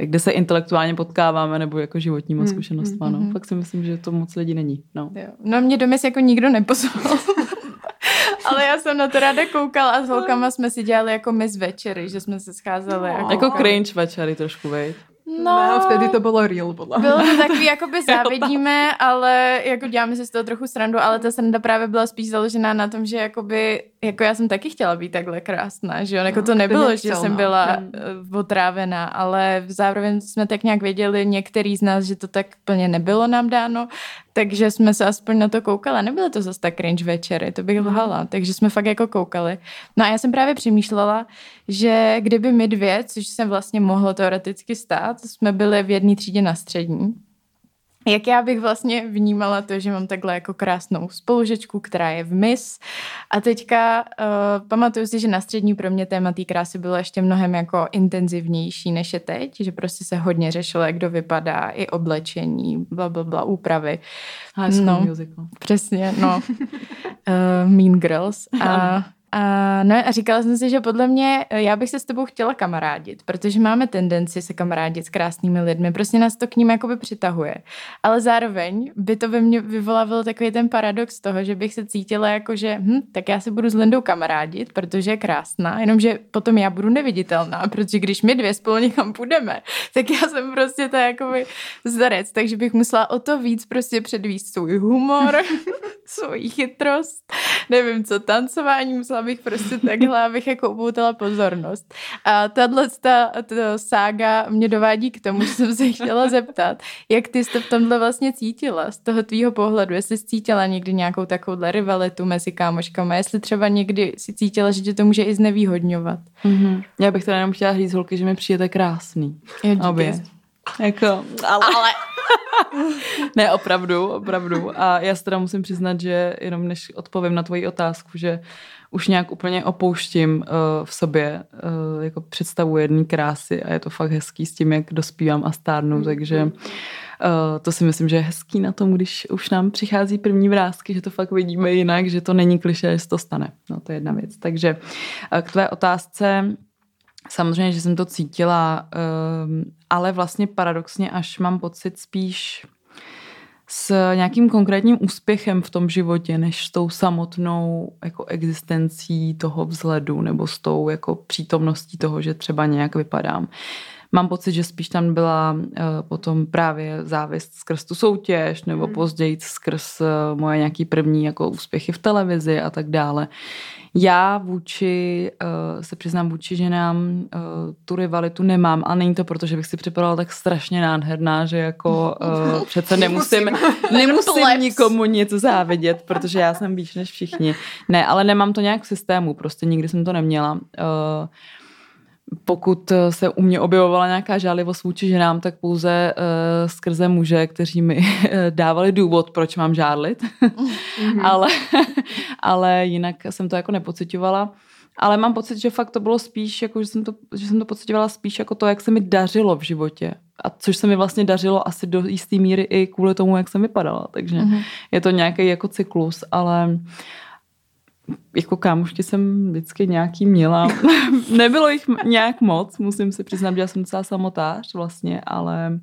kde se intelektuálně potkáváme, nebo jako životníma hmm, zkušenostma. Hmm, no. Hmm. Fakt si myslím, že to moc lidí není. No, jo. no mě do jako nikdo nepozval. Ale já jsem na to ráda koukala a s holkama jsme si dělali jako mis večery, že jsme se scházeli. No. Jako, jako cringe večery trošku, vej. No, ne, vtedy to bylo real, podle Bylo to takový, jakoby závidíme, ale jako děláme si z toho trochu srandu, ale ta sranda právě byla spíš založená na tom, že jakoby, jako já jsem taky chtěla být takhle krásná, že jo, jako to nebylo, že jsem byla hmm. otrávená, ale zároveň jsme tak nějak věděli některý z nás, že to tak plně nebylo nám dáno, takže jsme se aspoň na to koukali. Nebylo to zase tak cringe večery, to bych lhala. Takže jsme fakt jako koukali. No a já jsem právě přemýšlela, že kdyby my dvě, což se vlastně mohlo teoreticky stát, jsme byli v jedné třídě na střední, jak já bych vlastně vnímala to, že mám takhle jako krásnou spolužečku, která je v mis. A teďka uh, pamatuju si, že na střední pro mě téma té krásy bylo ještě mnohem jako intenzivnější než je teď, že prostě se hodně řešilo, jak kdo vypadá, i oblečení, bla, bla, bla, úpravy. High School no, Musical. Přesně, no. uh, mean Girls. A a, no a říkala jsem si, že podle mě eh, já bych se s tebou chtěla kamarádit, protože máme tendenci se kamarádit s krásnými lidmi, prostě nás to k ním jakoby přitahuje. Ale zároveň by to ve mně vyvolávalo takový ten paradox toho, že bych se cítila jako, že hm, tak já se budu s Lindou kamarádit, protože je krásná, jenomže potom já budu neviditelná, protože když my dvě spolu někam půjdeme, tak já jsem prostě ta jakoby zdarec, takže bych musela o to víc prostě předvíst svůj humor, svoji chytrost, nevím co, tancování, musela bych prostě takhle, abych jako upoutala pozornost. A tahle ta, ta sága mě dovádí k tomu, že jsem se chtěla zeptat, jak ty jste v tomhle vlastně cítila z toho tvýho pohledu, jestli jsi cítila někdy nějakou takovouhle rivalitu mezi kámoškama, jestli třeba někdy si cítila, že tě to může i znevýhodňovat. Mm-hmm. Já bych teda jenom chtěla říct, holky, že mi přijete krásný. Jo, Obě. Jako, ale... ale... ne, opravdu, opravdu. A já se teda musím přiznat, že jenom než odpovím na tvoji otázku, že už nějak úplně opouštím uh, v sobě uh, jako představu jedné krásy a je to fakt hezký s tím, jak dospívám a stárnu, takže uh, to si myslím, že je hezký na tom, když už nám přichází první vrázky, že to fakt vidíme jinak, že to není kliše, že to stane. No to je jedna věc. Takže uh, k tvé otázce Samozřejmě, že jsem to cítila, ale vlastně paradoxně až mám pocit spíš s nějakým konkrétním úspěchem v tom životě, než s tou samotnou jako existencí toho vzhledu nebo s tou jako přítomností toho, že třeba nějak vypadám. Mám pocit, že spíš tam byla uh, potom právě závist skrz tu soutěž nebo hmm. později skrz uh, moje nějaký první jako úspěchy v televizi a tak dále. Já vůči, uh, se přiznám vůči ženám, uh, tu rivalitu nemám a není to proto, že bych si připadala tak strašně nádherná, že jako uh, přece nemusím, nemusím nikomu nic závidět, protože já jsem víc než všichni. Ne, ale nemám to nějak v systému, prostě nikdy jsem to neměla. Uh, pokud se u mě objevovala nějaká žálivost vůči ženám, tak pouze uh, skrze muže, kteří mi dávali důvod, proč mám žádlit. Mm-hmm. ale, ale jinak jsem to jako nepocitovala. Ale mám pocit, že fakt to bylo spíš, jako, že, jsem to, že jsem to pocitovala spíš jako to, jak se mi dařilo v životě. a což se mi vlastně dařilo asi do jisté míry i kvůli tomu, jak jsem vypadala. Takže mm-hmm. je to nějaký jako cyklus, ale jako kámošky jsem vždycky nějaký měla. Nebylo jich nějak moc, musím si přiznat, že já jsem docela samotář vlastně, ale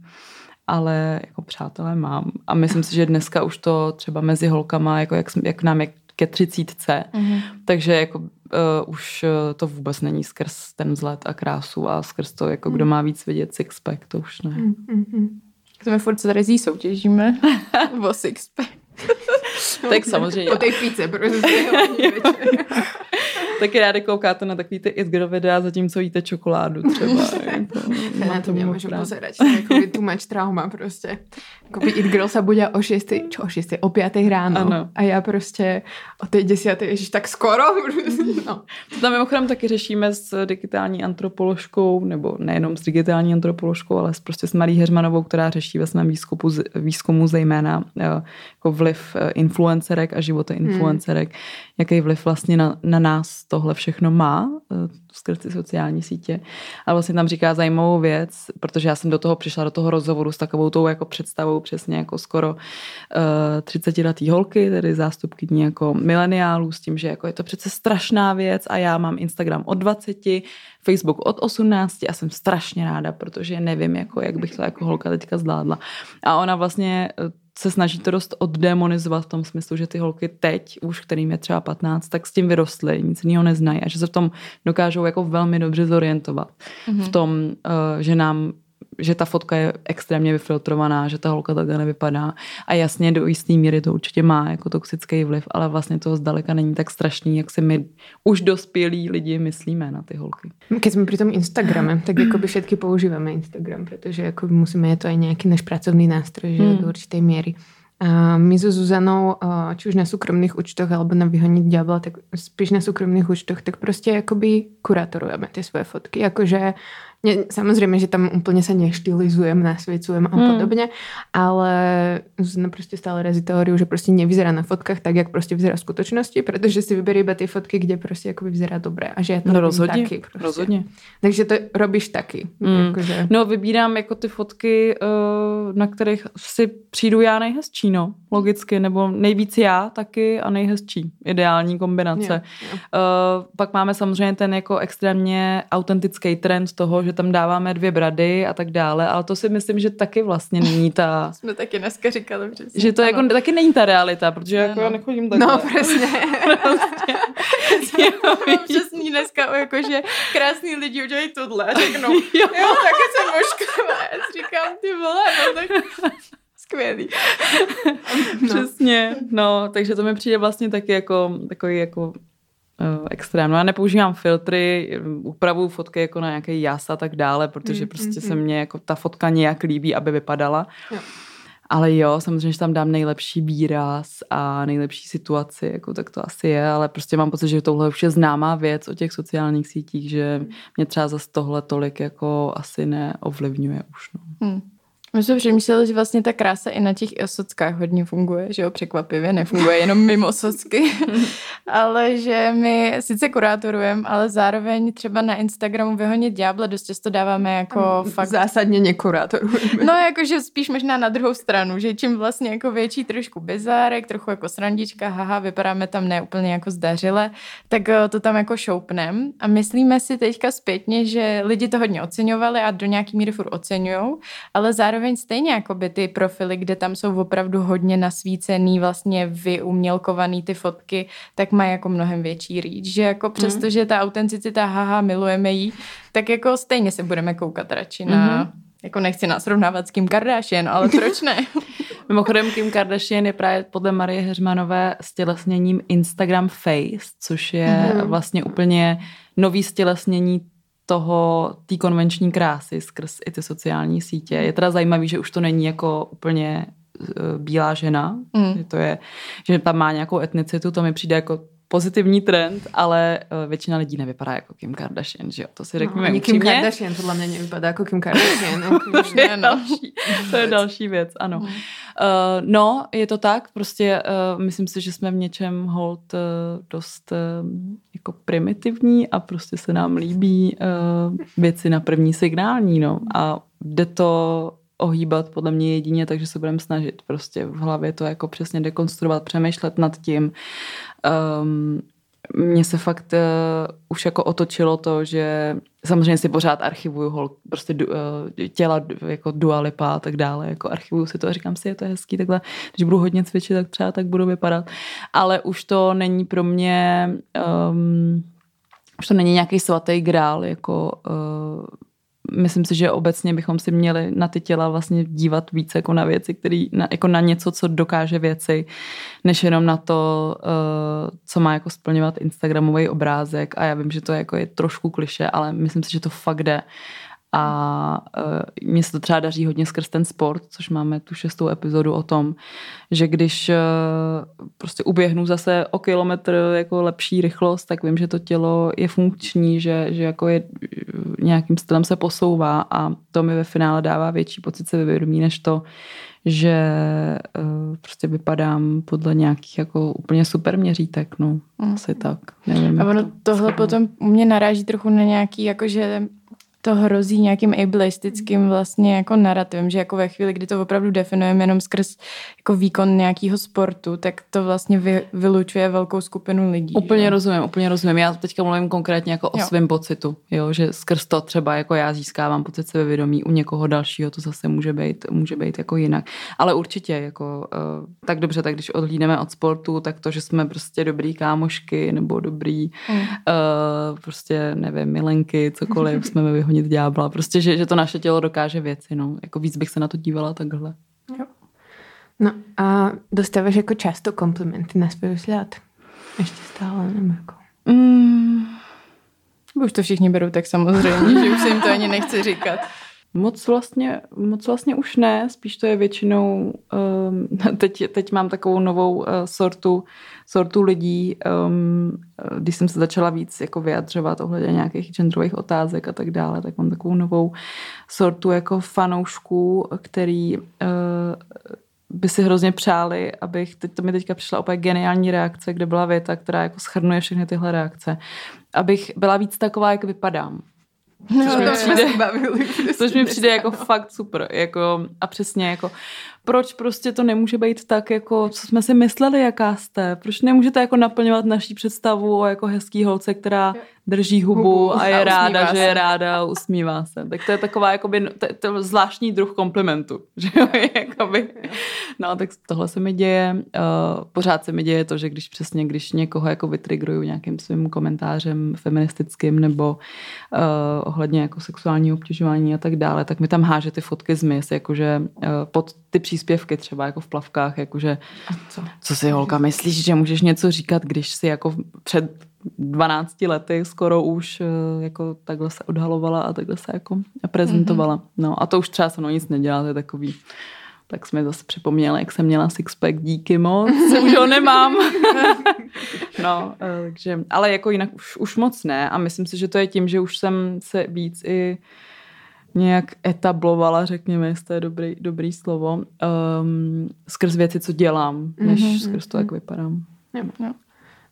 ale jako přátelé mám. A myslím si, že dneska už to třeba mezi holkama, jako jak, jak nám je ke třicítce, mm-hmm. takže jako uh, už uh, to vůbec není skrz ten vzhled a krásu a skrz to, jako mm. kdo má víc vidět sixpack, to už ne. Mm-hmm. To my furt se tady soutěžíme o sixpack. tak samozřejmě. Po té píce, prostě. Taky rádi koukáte na takový ty it girl videa, zatímco jíte čokoládu třeba. jako, Já to nemůžu pozerať. To je jako too much trauma prostě. Jako it girl se bude o 6, čo o 6, o 5 ráno. Ano. A já prostě o té 10, ježiš, tak skoro. no. To tam mimochodem taky řešíme s digitální antropoložkou, nebo nejenom s digitální antropoložkou, ale s prostě s Marí Heřmanovou, která řeší ve svém výzkumu, výzkumu zejména jako vliv eh, influencerek a života hmm. influencerek, hmm. jaký vliv vlastně na, na nás tohle všechno má eh, skrz ty sociální sítě. A vlastně tam říká zajímavou věc, protože já jsem do toho přišla, do toho rozhovoru s takovou tou jako představou přesně jako skoro uh, eh, 30 letý holky, tedy zástupkyní jako mileniálů s tím, že jako je to přece strašná věc a já mám Instagram od 20, Facebook od 18 a jsem strašně ráda, protože nevím, jako, jak bych to jako holka teďka zvládla. A ona vlastně se snaží to dost oddemonizovat v tom smyslu, že ty holky teď, už kterým je třeba 15, tak s tím vyrostly, nic jiného neznají a že se v tom dokážou jako velmi dobře zorientovat. Mm-hmm. V tom, uh, že nám že ta fotka je extrémně vyfiltrovaná, že ta holka takhle nevypadá. A jasně do jisté míry to určitě má jako toxický vliv, ale vlastně to zdaleka není tak strašný, jak si my už dospělí lidi myslíme na ty holky. Když jsme při tom Instagrame, tak jako by všetky používáme Instagram, protože jako musíme, je to i nějaký náš pracovný nástroj, že hmm. do určité míry. A my so Zuzanou, či už na súkromných účtoch alebo na vyhoniť diabla, tak spíš na súkromných účtoch, tak prostě jakoby kurátorujeme ty svoje fotky. Jakože Ne, samozrejme, že tam úplne sa neštilizujem, nasviecujem a hmm. podobne, ale Zuzana prostě stále razí teóriu, že prostě nevyzerá na fotkách tak, jak prostě vyzerá v skutočnosti, protože si vyberie iba ty fotky, kde prostě jako vyzerá dobré a že já to no, rozhodně, taky. Prostě. Rozhodně. Takže to robíš taky. Hmm. Jakože... No vybírám jako ty fotky, eh, na kterých si přijdu já nejhezčí, no, logicky, nebo nejvíc já taky a nejhezčí. Ideální kombinace. Je, je. Uh, pak máme samozřejmě ten jako extrémně autentický trend toho, že že tam dáváme dvě brady a tak dále, ale to si myslím, že taky vlastně není ta... Jsme taky dneska říkali přesně. Že to jako ano. jako taky není ta realita, protože jako já nechodím takhle. No, přesně. prostě. přesně dneska, jako, že krásný lidi udělají tohle a řeknou, jo, jo taky jsem ošklivá. Já říkám, ty vole, no tak skvělý. no. Přesně, no, takže to mi přijde vlastně taky jako takový jako uh, extrém. No já nepoužívám filtry, upravuju fotky jako na nějaký jas a tak dále, protože mm, prostě mm, se mm. mně jako ta fotka nějak líbí, aby vypadala. Jo. Ale jo, samozřejmě, že tam dám nejlepší výraz a nejlepší situaci, jako tak to asi je, ale prostě mám pocit, že tohle už je známá věc o těch sociálních sítích, že mě třeba zase tohle tolik jako asi neovlivňuje už. No. Hmm. My jsme přemýšleli, že vlastně ta krása i na těch sockách hodně funguje, že jo, překvapivě nefunguje jenom mimo socky, ale že my sice kurátorujeme, ale zároveň třeba na Instagramu vyhonit ďábla dost často dáváme jako fakt... Zásadně nekurátorujeme. No jakože spíš možná na druhou stranu, že čím vlastně jako větší trošku bizárek, trochu jako srandička, haha, vypadáme tam neúplně jako zdařile, tak eh, to tam jako šoupnem a myslíme si teďka zpětně, že lidi to hodně oceňovali a do nějaký míry furt oceňují, ale zároveň zároveň stejně jako by ty profily, kde tam jsou opravdu hodně nasvícený, vlastně vyumělkovaný ty fotky, tak mají jako mnohem větší reach, že jako mhm. přesto, mm. že ta autenticita, haha, milujeme jí, tak jako stejně se budeme koukat radši na, mm-hmm. jako nechci nás srovnávat s Kim Kardashian, ale proč ne? Mimochodem Kim Kardashian je právě podle Marie Heřmanové stělesněním Instagram Face, což je mm-hmm. vlastně úplně nový stělesnění toho, té konvenční krásy skrz i ty sociální sítě. Je teda zajímavý, že už to není jako úplně uh, bílá žena, mm. že to je, že tam má nějakou etnicitu, to mi přijde jako pozitivní trend, ale uh, většina lidí nevypadá jako Kim Kardashian, že jo? To si řekněme no, Kim Kardashian podle mě nevypadá jako Kim Kardashian. to, je další, to je další věc, ano. Uh, no, je to tak, prostě uh, myslím si, že jsme v něčem hold uh, dost uh, jako primitivní a prostě se nám líbí uh, věci na první signální, no. A jde to ohýbat podle mě jedině, takže se budeme snažit prostě v hlavě to jako přesně dekonstruovat, přemýšlet nad tím. Um, mně se fakt uh, už jako otočilo to, že samozřejmě si pořád archivuju hol, prostě du, uh, těla jako dualipa a tak dále, jako archivuju si to a říkám si, je to hezký, takhle, když budu hodně cvičit, tak třeba tak budu vypadat, ale už to není pro mě um, už to není nějaký svatý grál, jako uh, myslím si, že obecně bychom si měli na ty těla vlastně dívat více jako na věci, který, na, jako na něco, co dokáže věci, než jenom na to, uh, co má jako splňovat Instagramový obrázek a já vím, že to jako je trošku kliše, ale myslím si, že to fakt jde. A uh, mně se to třeba daří hodně skrz ten sport, což máme tu šestou epizodu o tom, že když uh, prostě uběhnu zase o kilometr jako lepší rychlost, tak vím, že to tělo je funkční, že, že jako je nějakým stylem se posouvá a to mi ve finále dává větší pocit sebevědomí, než to, že uh, prostě vypadám podle nějakých jako úplně super měřítek, no, mm. asi tak. Nevím, a ono to tohle potom u mě naráží trochu na nějaký, jakože to hrozí nějakým ableistickým vlastně jako narrativem, že jako ve chvíli, kdy to opravdu definujeme jenom skrz jako výkon nějakého sportu, tak to vlastně vy, vylučuje velkou skupinu lidí. Úplně že? rozumím, úplně rozumím. Já teďka mluvím konkrétně jako o jo. svém pocitu, jo, že skrz to třeba jako já získávám pocit sebevědomí, u někoho dalšího to zase může být, může být jako jinak. Ale určitě jako uh, tak dobře, tak když odhlídneme od sportu, tak to, že jsme prostě dobrý kámošky nebo dobrý mm. uh, prostě nevím, milenky, cokoliv, jsme vyhodili honit ďábla. Prostě, že, že to naše tělo dokáže věci. No. Jako víc bych se na to dívala takhle. Jo. No a dostáváš jako často komplimenty na svůj vzhled? Ještě stále nebo jako... Mm, už to všichni berou tak samozřejmě, že už se jim to ani nechci říkat. Moc vlastně, moc vlastně už ne, spíš to je většinou, um, teď, teď mám takovou novou uh, sortu, sortu lidí, um, když jsem se začala víc jako vyjadřovat ohledně nějakých genderových otázek a tak dále, tak mám takovou novou sortu jako fanoušků, který uh, by si hrozně přáli, abych, teď to mi teďka přišla opět geniální reakce, kde byla věta, která jako schrnuje všechny tyhle reakce, abych byla víc taková, jak vypadám. No, což mi přijde, což mi přijde jako fakt super. Jako, a přesně jako proč prostě to nemůže být tak, jako co jsme si mysleli, jaká jste. Proč nemůžete jako naplňovat naší představu o jako hezký holce, která drží hubu, hubu a je a ráda, se. že je ráda a usmívá se. Tak to je taková jakoby, to, to je zvláštní druh komplimentu. Že jo? jakoby. No tak tohle se mi děje. Uh, pořád se mi děje to, že když přesně, když někoho jako vytrigruju nějakým svým komentářem feministickým nebo uh, ohledně jako sexuálního obtěžování a tak dále, tak mi tam háže ty fotky z mis, jakože uh, pod ty příspěvky třeba jako v plavkách, jakože co? co si holka myslíš, že můžeš něco říkat, když si jako před 12 lety skoro už eh, jako takhle se odhalovala a takhle se jako prezentovala. Mm-hmm. No a to už třeba se mnou nic nedělá, to je takový tak jsme zase připomněli, jak jsem měla sixpack, díky moc, už ho nemám. no, eh, takže, ale jako jinak už, už moc ne a myslím si, že to je tím, že už jsem se víc i nějak etablovala, řekněme, jestli to je dobrý, dobrý slovo, um, skrz věci, co dělám, než mm-hmm. skrz to, jak vypadám. Jo, jo.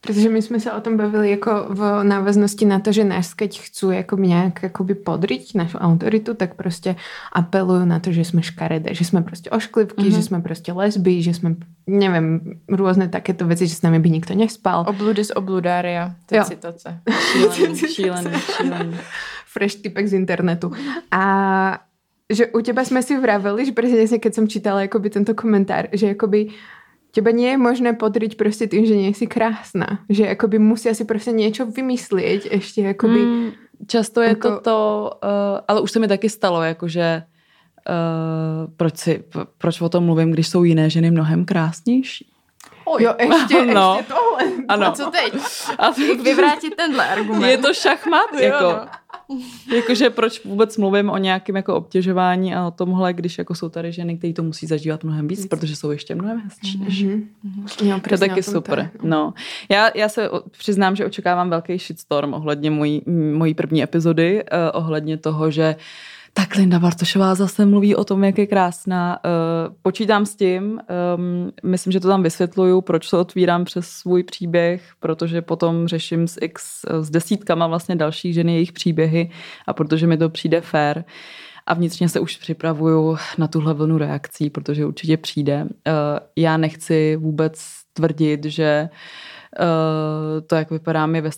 Protože my jsme se o tom bavili jako v návaznosti na to, že nás, keď chcú jako nějak jakoby podriť našu autoritu, tak prostě apelují na to, že jsme škaredé, že jsme prostě ošklivky, mm-hmm. že jsme prostě lesby, že jsme, nevím, různé takéto věci, že s námi by nikto nespal. Obludy z obludária, to je citace. Šílený, šílený, šílený. Fresh typek z internetu. A že u teba jsme si vraveli, že presne keď som čítala jakoby tento komentár, že jakoby Teba nie je možné podriť prostě tým, že nie si krásna. Že jakoby musí si prostě něco vymyslet ještě jakoby... Mm, často je jako... to to, uh, ale už se mi taky stalo, jakože uh, proč, si, proč o tom mluvím, když jsou jiné ženy mnohem krásnější. Oj, jo, ještě, no. ještě tohle. Ano. A co teď? A vyvrátit tenhle argument? Je to šachmat, jako. Jo, no. Jakože proč vůbec mluvím o nějakém jako obtěžování a o tomhle, když jako jsou tady ženy, které to musí zažívat mnohem víc, víc. protože jsou ještě mnohem hezčí. Mm-hmm. Jo, to je taky super. To no. Já, já se přiznám, že očekávám velký shitstorm ohledně mojí, mojí první epizody, uh, ohledně toho, že uh, tak Linda Bartošová zase mluví o tom, jak je krásná. Uh, počítám s tím, um, myslím, že to tam vysvětluju, proč to otvírám přes svůj příběh, protože potom řeším s x, s desítkama vlastně dalších žen jejich příběhy a protože mi to přijde fair. a vnitřně se už připravuju na tuhle vlnu reakcí, protože určitě přijde. Já nechci vůbec tvrdit, že to, jak vypadá mi ve,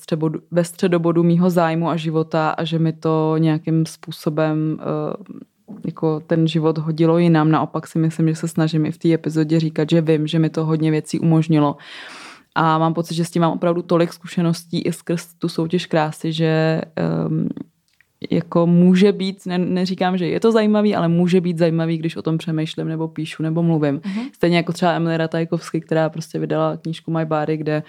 ve středobodu mýho zájmu a života a že mi to nějakým způsobem jako ten život hodilo jinam. Naopak si myslím, že se snažím i v té epizodě říkat, že vím, že mi to hodně věcí umožnilo. A mám pocit, že s tím mám opravdu tolik zkušeností i skrz tu soutěž krásy, že um, jako může být, ne, neříkám, že je to zajímavý, ale může být zajímavý, když o tom přemýšlím nebo píšu nebo mluvím. Uh-huh. Stejně jako třeba Emily Ratajkovsky, která prostě vydala knížku My Body, kde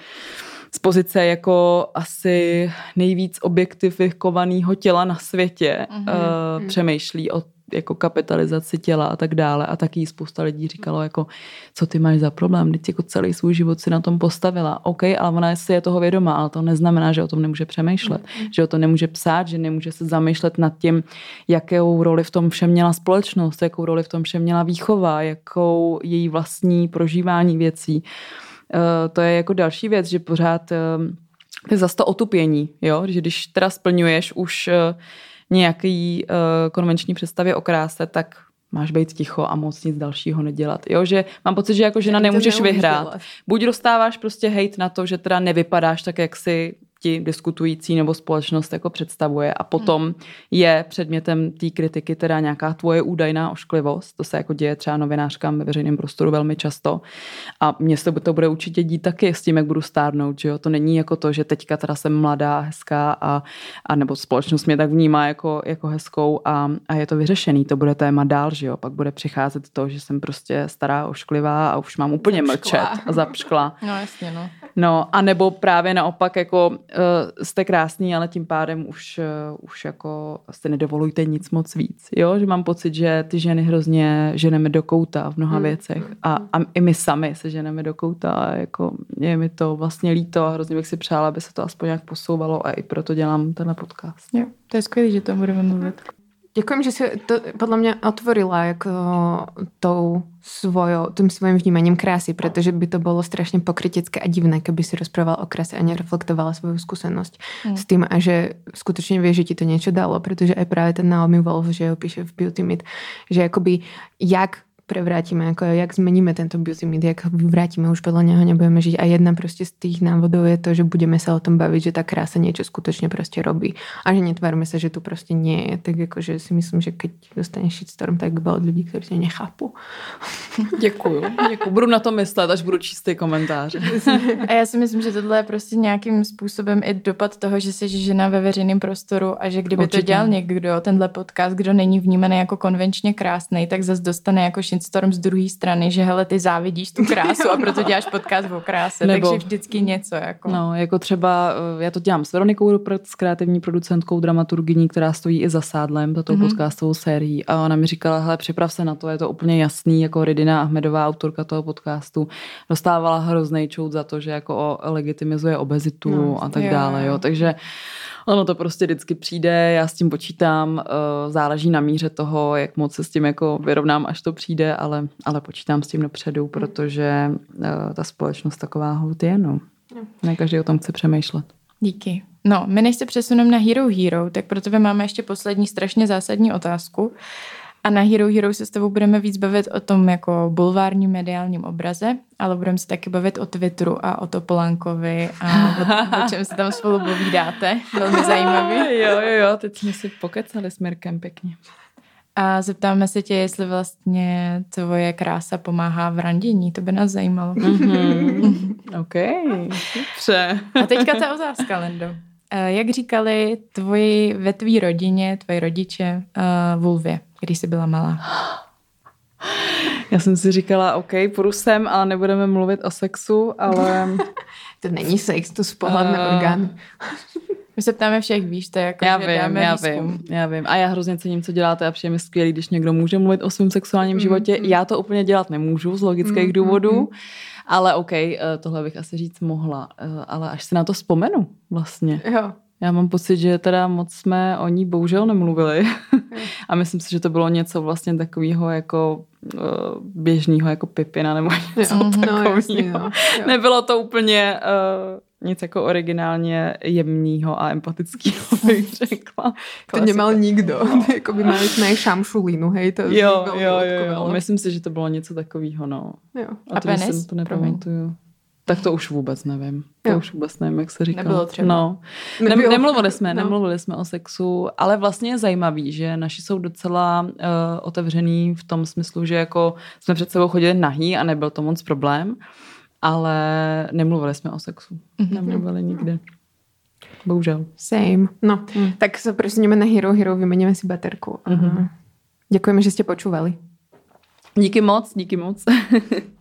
z pozice jako asi nejvíc objektifikovaného těla na světě uh-huh. uh, přemýšlí o jako kapitalizaci těla a tak dále. A taky spousta lidí říkalo, jako, co ty máš za problém, teď jako celý svůj život si na tom postavila. OK, ale ona si je toho vědomá, ale to neznamená, že o tom nemůže přemýšlet, mm. že o to nemůže psát, že nemůže se zamýšlet nad tím, jakou roli v tom všem měla společnost, jakou roli v tom všem měla výchova, jakou její vlastní prožívání věcí. Uh, to je jako další věc, že pořád uh, je zase to otupění, jo? že když teda splňuješ už uh, nějaký uh, konvenční představě o kráse, tak máš být ticho a moc nic dalšího nedělat. Jo, že mám pocit, že jako žena nemůžeš vyhrát. Dělat. Buď dostáváš prostě hejt na to, že teda nevypadáš tak, jak si ti diskutující nebo společnost jako představuje a potom hmm. je předmětem té kritiky teda nějaká tvoje údajná ošklivost. To se jako děje třeba novinářkám ve veřejném prostoru velmi často a mně se to bude určitě dít taky s tím, jak budu stárnout, že jo. To není jako to, že teďka teda jsem mladá, hezká a, a nebo společnost mě tak vnímá jako, jako hezkou a, a je to vyřešený. To bude téma dál, že jo. Pak bude přicházet to, že jsem prostě stará, ošklivá a už mám úplně zapškla. mlčet a zapškla. No jasně, no. No a nebo právě naopak jako uh, jste krásný, ale tím pádem už, uh, už jako jste nedovolujte nic moc víc. Jo, že mám pocit, že ty ženy hrozně ženeme do kouta v mnoha hmm. věcech a, a i my sami se ženeme do kouta a jako je mi to vlastně líto a hrozně bych si přála, aby se to aspoň nějak posouvalo a i proto dělám tenhle podcast. Jo, to je skvělé, že to budeme mluvit. Ďakujem, že si to podľa mňa otvorila jako tou svojo, tým svojim vnímaním krásy, pretože by to bolo strašne pokrytecké a divné, keby si rozprával o kráse a nereflektovala svoju skúsenosť mm. s tým a že skutočne vie, že ti to niečo dalo, pretože aj práve ten Naomi Wolf, že ho píše v Beauty Myth, že akoby jak prevrátime, ako jak zmeníme tento beauty myth, jak vrátime, už podľa neho nebudeme žiť. A jedna prostě z tých návodov je to, že budeme sa o tom baviť, že ta krása niečo skutočne prostě robí. A že netvárme sa, že tu prostě nie je. Tak jako, že si myslím, že keď dostaneš shitstorm, tak bylo od lidí, kteří tě nechápu. Děkuju. Děkuju. Budu na to myslet, až budu číst ty komentáře. a já si myslím, že tohle je prostě nějakým způsobem i dopad toho, že jsi žena ve veřejném prostoru a že kdyby Určitě. to dělal někdo, tenhle podcast, kdo není vnímaný jako konvenčně krásný, tak zase dostane jako shitstorm z druhé strany, že hele, ty závidíš tu krásu a proto děláš podcast o kráse, Nebo, takže vždycky něco. Jako. No, jako třeba, eh, já to dělám s Veronikou s kreativní producentkou, dramaturgyní, která stojí i za sádlem, za tou mm-hmm. podcastovou sérií a ona mi říkala, hele, připrav se na to, je to úplně jasný, jako Ridina Ahmedová, autorka toho podcastu, dostávala hrozný čout za to, že jako legitimizuje obezitu no, a tak jo, dále, jo, takže Ono to prostě vždycky přijde, já s tím počítám, eh, záleží na míře toho, jak moc se s tím jako vyrovnám, až to přijde, ale, ale počítám s tím dopředu, protože eh, ta společnost taková hold je, no. Ne každý o tom chce přemýšlet. Díky. No, my než se přesuneme na Hero Hero, tak pro tebe máme ještě poslední strašně zásadní otázku. A na Hero Hero se s tebou budeme víc bavit o tom jako bulvárním mediálním obraze, ale budeme se taky bavit o Twitteru a o Topolánkovi a o, o čem se tam spolu povídáte. Velmi zajímavý. jo, jo, jo, teď jsme si pokecali s Mirkem pěkně. A zeptáme se tě, jestli vlastně tvoje krása pomáhá v randění. To by nás zajímalo. Mm-hmm. OK, dobře. A teďka ta otázka, Lendo. Eh, jak říkali tvoji ve tvý rodině, tvoji rodiče, uh, Vulvě? Když jsi byla malá? Já jsem si říkala, OK, půjdu sem, ale nebudeme mluvit o sexu, ale... to není sex, to spohledné uh... orgán. My se ptáme všech, víš, to je jako, já vím, já výzkum. vím, já vím. A já hrozně cením, co děláte a přijde mi skvělý, když někdo může mluvit o svém sexuálním mm, životě. Mm. Já to úplně dělat nemůžu z logických mm, důvodů, mm, ale OK, eh, tohle bych asi říct mohla. Eh, ale až si na to vzpomenu vlastně. Jo. Já mám pocit, že teda moc jsme o ní bohužel nemluvili. a myslím si, že to bylo něco vlastně takového jako uh, běžného jako pipina nebo něco no, takového. No, Nebylo to úplně uh, nic jako originálně jemného a empatického, bych řekla. To nemal nikdo. jako by mali jsme i šamšulínu, hej, to jo, jo, jo, jo, myslím si, že to bylo něco takového, no. Jo. A, a to penis? to nepamatuju. Tak to už vůbec nevím. To Jo. už vůbec nevím, jak se říká. Nebylo třeba. No. Nem, nemluvili jsme, No. nemluvili jsme o sexu, ale vlastně je zajímavý, že naši jsou docela uh, otevřený v tom smyslu, že jako jsme před sebou chodili nahý a nebyl to moc problém, ale nemluvili jsme o sexu. Mhm. Nemluvili nikdy. Bohužel. Same. No, tak sa presuneme na Hero Hero, vymeníme si baterku. Mhm. Ďakujeme, že ste počúvali. Díky moc, díky moc.